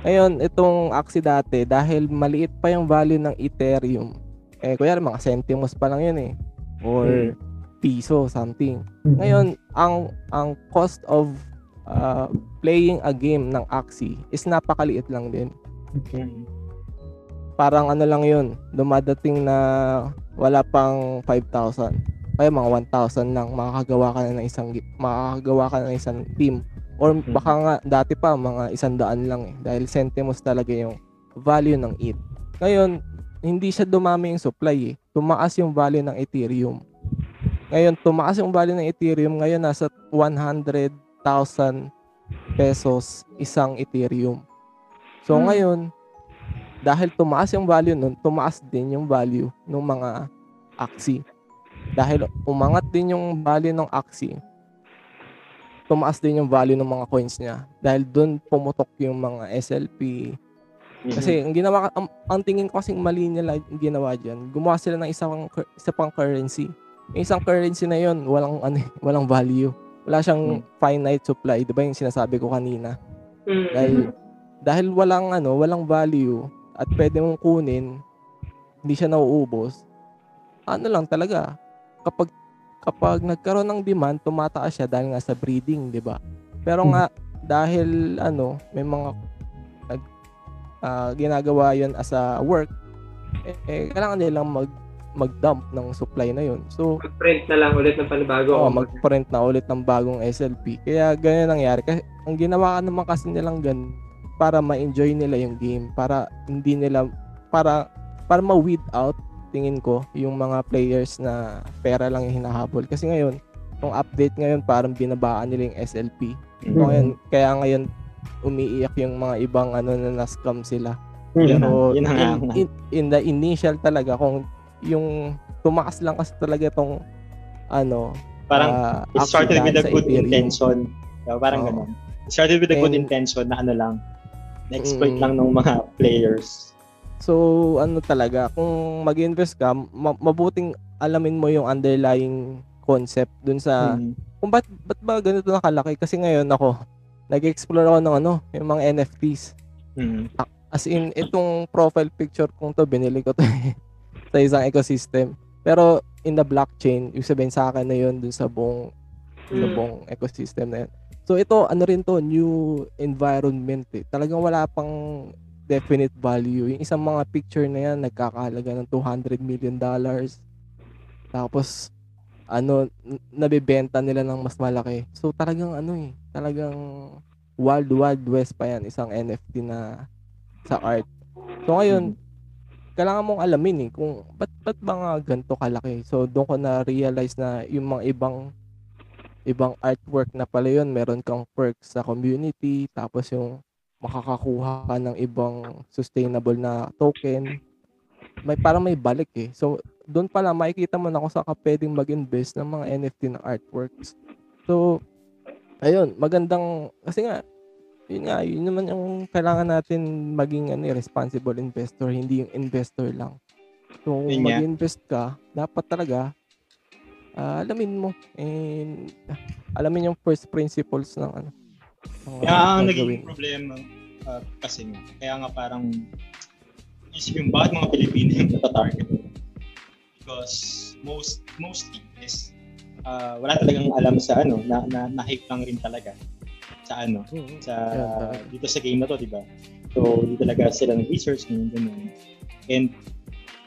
ngayon itong Axie dati dahil maliit pa yung value ng Ethereum eh kuya mga centimos pa lang yun eh or Mm. piso something Mm-hmm. ngayon ang ang cost of uh, playing a game ng Axie is napakaliit lang din Mm. parang ano lang yun dumadating na wala pang 5,000 kaya mga 1,000 lang makakagawa ka na ng isang makakagawa ka na ng isang team. Or baka nga dati pa mga isang daan lang eh dahil centimos talaga yung value ng ETH ngayon hindi siya dumami yung supply eh. Tumaas yung value ng Ethereum. Ngayon tumaas yung value ng Ethereum ngayon nasa 100,000 pesos isang Ethereum. So Hmm. ngayon dahil tumaas yung value nun, tumaas din yung value ng mga Axie. Dahil umangat din yung value ng Axie, tumaas din yung value ng mga coins niya. Dahil doon pumutok yung mga SLP. Kasi ang ginawa, ang, ang tingin ko kasing mali nila yung ginawa dyan, gumawa sila ng isang, isa pang currency yung isang currency na yun, walang, ano, walang value. Wala siyang finite supply. Di ba yung sinasabi ko kanina? Mm. Dahil, dahil walang, ano, walang value at pwede mong kunin, hindi siya nauubos, ano lang talaga, kapag kapag nagkaroon ng demand, tumataas siya dahil nga sa breeding, di ba? Pero nga, dahil ano, may mga nag, ah, ginagawa yon as a work, eh, eh, kailangan nilang mag mag-dump ng supply na yon. So, Mag-print na lang ulit ng panibago. Oo, mag-print na ulit ng bagong SLP. Kaya ganyan nangyari. Kasi ang ginawa ka naman kasi nilang gan para ma-enjoy nila yung game, para hindi nila para para ma-weed out tingin ko yung mga players na pera lang yung hinahabol. Kasi ngayon, yung update ngayon parang binabaan nila yung SLP. So, ngayon, kaya ngayon umiiyak yung mga ibang ano na na-scam sila. Na, Pero yun na in, in, in the initial talaga kung yung tumakas lang kasi talaga tong ano Parang ah, it started with a good Ethereum. intention. Diba? Parang Oo. ganun. It started with a good And- intention na ano lang, na-exploit Mm. lang ng mga players. So ano talaga kung mag-invest ka ma- mabuting alamin mo yung underlying concept dun sa Mm. kung ba't, ba't ba ganito nakalaki kasi ngayon ako nag-explore ako ng ano yung mga NFTs Mm. As in, itong profile picture kong to, binili ko to eh, sa isang ecosystem. Pero in the blockchain, yung sabihin sa akin na yun dun sa buong, sa Mm. buong ecosystem na yun. So ito, ano rin to, new environment eh. Talagang wala pang definite value. Yung isang mga picture na yan, nagkakahalaga ng 200 million dollars. Tapos, ano, n- nabibenta nila ng mas malaki. So talagang ano eh, talagang wild wild west pa yan, isang NFT na sa art. So ngayon, kailangan mong alamin eh kung ba't, ba't ba nga ganito kalaki. So doon ko na realize na yung mga ibang ibang artwork na pala yun, meron kang perks sa community, tapos yung makakakuha ka ng ibang sustainable na token. May parang may balik eh. So doon pala makikita mo na kung saan ka pwedeng mag-invest ng mga NFT na artworks. So ayun, magandang kasi nga yun nga, yun naman yung kailangan natin maging ano, eh, responsible investor, hindi yung investor lang. So, kung nga. mag-invest ka, dapat talaga ah, alamin mo and alamin yung first principles ng ano. Ng, Kaya ah, ang naging problema uh, kasi nga, kaya nga parang isipin bakit mga Pilipino yung natatarget because most mostly is uh, wala talagang alam sa ano na na, na hype lang rin talaga sa ano Mhm. sa dito sa game na to, di ba? So, hindi talaga sila ng research ganyan ganyan. And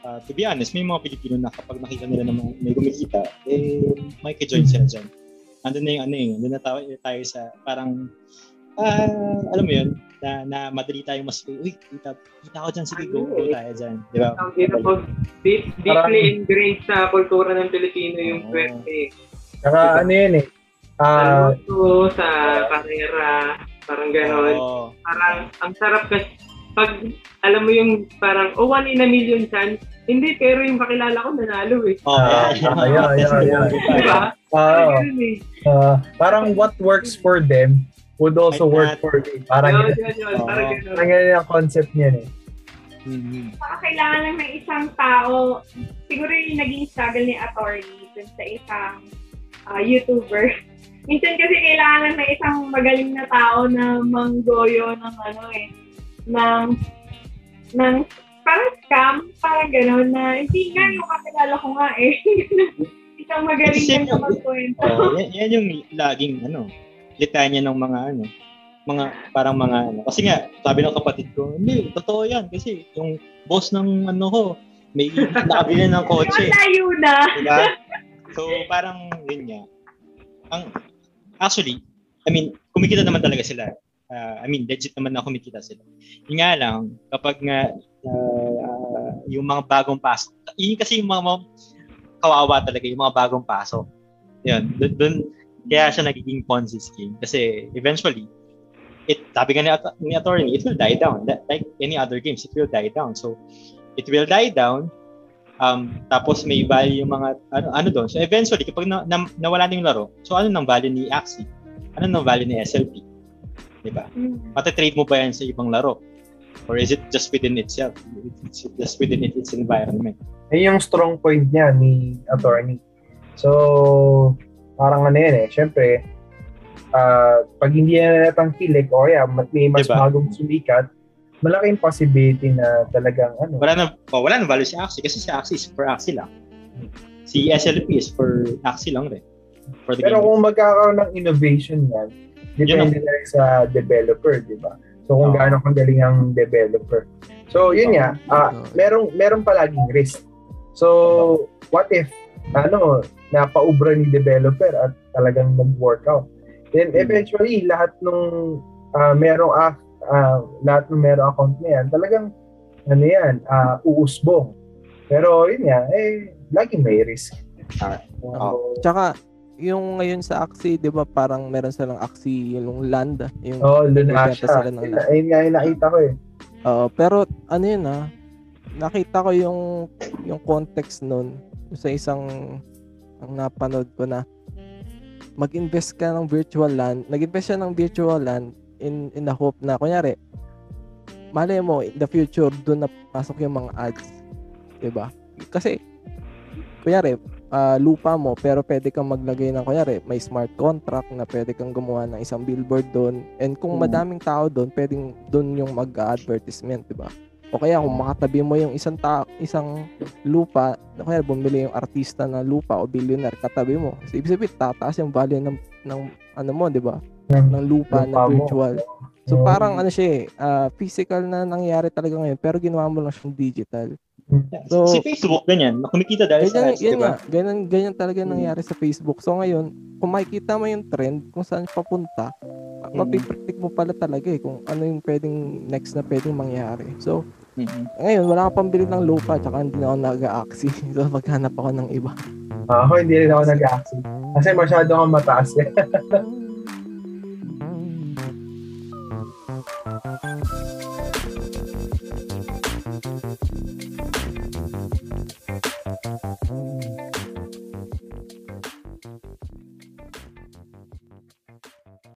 uh, to be honest, may mga Pilipino na kapag nakita nila na may- may kumikita, eh, may join sila dyan. Andun na yung ano eh, andun na tayo, tayo sa parang, ah, alam mo yun, na, na madali tayo mas, uy, kita, kita ko dyan, sige, go, go tayo dyan. Di ba? Ang ina po, deep, deeply ingrained sa kultura ng Pilipino yung Oo. swerte. Saka ano yun eh. Ah, Ano sa karera, parang ganon. Oo. Parang, ang sarap kasi, pag alam mo yung parang, oh, one in a million chance, hindi, pero yung kakilala ko nanalo eh. Oh, Ah, yeah, ah, yeah, yeah, yeah. Diba? ah, eh. ah, parang what works for them would also Like work for me. Parang Yun, yun. yun, yun. Parang Oo. ganun. Parang ang concept niyan eh. Mhm. Baka kailangan lang ng isang tao, siguro yung naging struggle ni attorney dun sa isang ah, YouTuber. Minsan kasi kailangan lang ng isang magaling na tao na manggoyo ng ano eh, ng, ng parang scam, parang gano'n na, hindi nga yung kakilala ko nga eh. isang magaling na yun- magkwento. Oh, yan, yan yung laging ano, litanya ng mga ano, mga parang mga ano. Kasi nga, sabi ng kapatid ko, hindi, totoo yan kasi yung boss ng ano ko, may nakabili ng kotse. Malayo na. Diba? So, parang yun nga. Ang, actually, I mean, kumikita naman talaga sila. Uh, I mean, legit naman na kumikita sila. Yung nga lang, kapag nga uh, uh, yung mga bagong pasok, yun kasi yung mga, mga kawawa talaga, yung mga bagong pasok. Yun, dun, dun kaya siya nagiging Ponzi scheme. Kasi eventually, it, sabi nga ni, ni attorney, it will die down. Like any other games, it will die down. So, it will die down, um, tapos may value yung mga, ano, ano doon. So, eventually, kapag na, na, nawala na yung laro, so ano nang value ni Axie? Ano nang value ni SLP? Diba? Matatrade mo ba yan sa ibang laro? Or is it just within itself? It's just within it, its environment. Ay yung strong point niya ni attorney. So, parang ano yan eh. Siyempre, ah, pag hindi na natang kilig o kaya may mas Diba? bagong sumikat, malaking possibility na talagang ano. Wala na, oh, wala na value si Axie kasi si Axie is for Axie lang. Si SLP is for Axie lang rin. For the Pero game. kung magkakaroon ng innovation yan, depende na rin sa developer, di ba? So kung Oo. gaano kagaling ang developer. So yun nga, ah, merong merong palaging risk. So what if ano, napaubra ni developer at talagang nag-workout. Then Hmm. eventually lahat nung ah, merong ah, lahat ng merong account na yan, talagang ano yan, ah, uusbong. Pero yun nga, eh, laging may risk. Ah, So, Tsaka, yung ngayon sa Axie, di ba parang meron silang Axie, yung land, yung Oh, Lunasha. sila ng Ayun, ayun nga yung nakita ko eh. Oo, pero ano yun ah, nakita ko yung yung context nun sa isang ang napanood ko na mag-invest ka ng virtual land, nag-invest siya ng virtual land in in the hope na kunyari malay mo in the future doon na pasok yung mga ads, 'di ba? Kasi kunyari ah, lupa mo pero pwede kang maglagay ng kunyari may smart contract na pwede kang gumawa ng isang billboard doon and kung Mm. madaming tao doon pwedeng doon yung mag-advertisement, 'di ba? O kaya kung makatabi mo yung isang ta- isang lupa, kaya bumili yung artista na lupa o billionaire katabi mo. So, ibig sabihin tataas yung value ng ng ano mo, 'di ba? Ng Ng lupa, na lupa mo. virtual. So Oo. parang ano siya eh, ah, physical na nangyari talaga ngayon pero ginawa mo lang siyang digital. So- si Facebook, ganyan. Kumikita dahil sa Ganyan, ads, yun di ba? nga, ganyan, ganyan talaga Mm. nangyari sa Facebook. So ngayon, kung makikita mo yung trend kung saan papunta, Mm. mapipredict mo pala talaga eh kung ano yung pwedeng next na pwedeng mangyari. So Mhm. ngayon, wala ka pang bili ng lupa tsaka hindi na ako nag-a-axi. So maghanap ako ng iba. Ah, Ako hindi rin ako nag-axi. Kasi masyado kang mataas eh.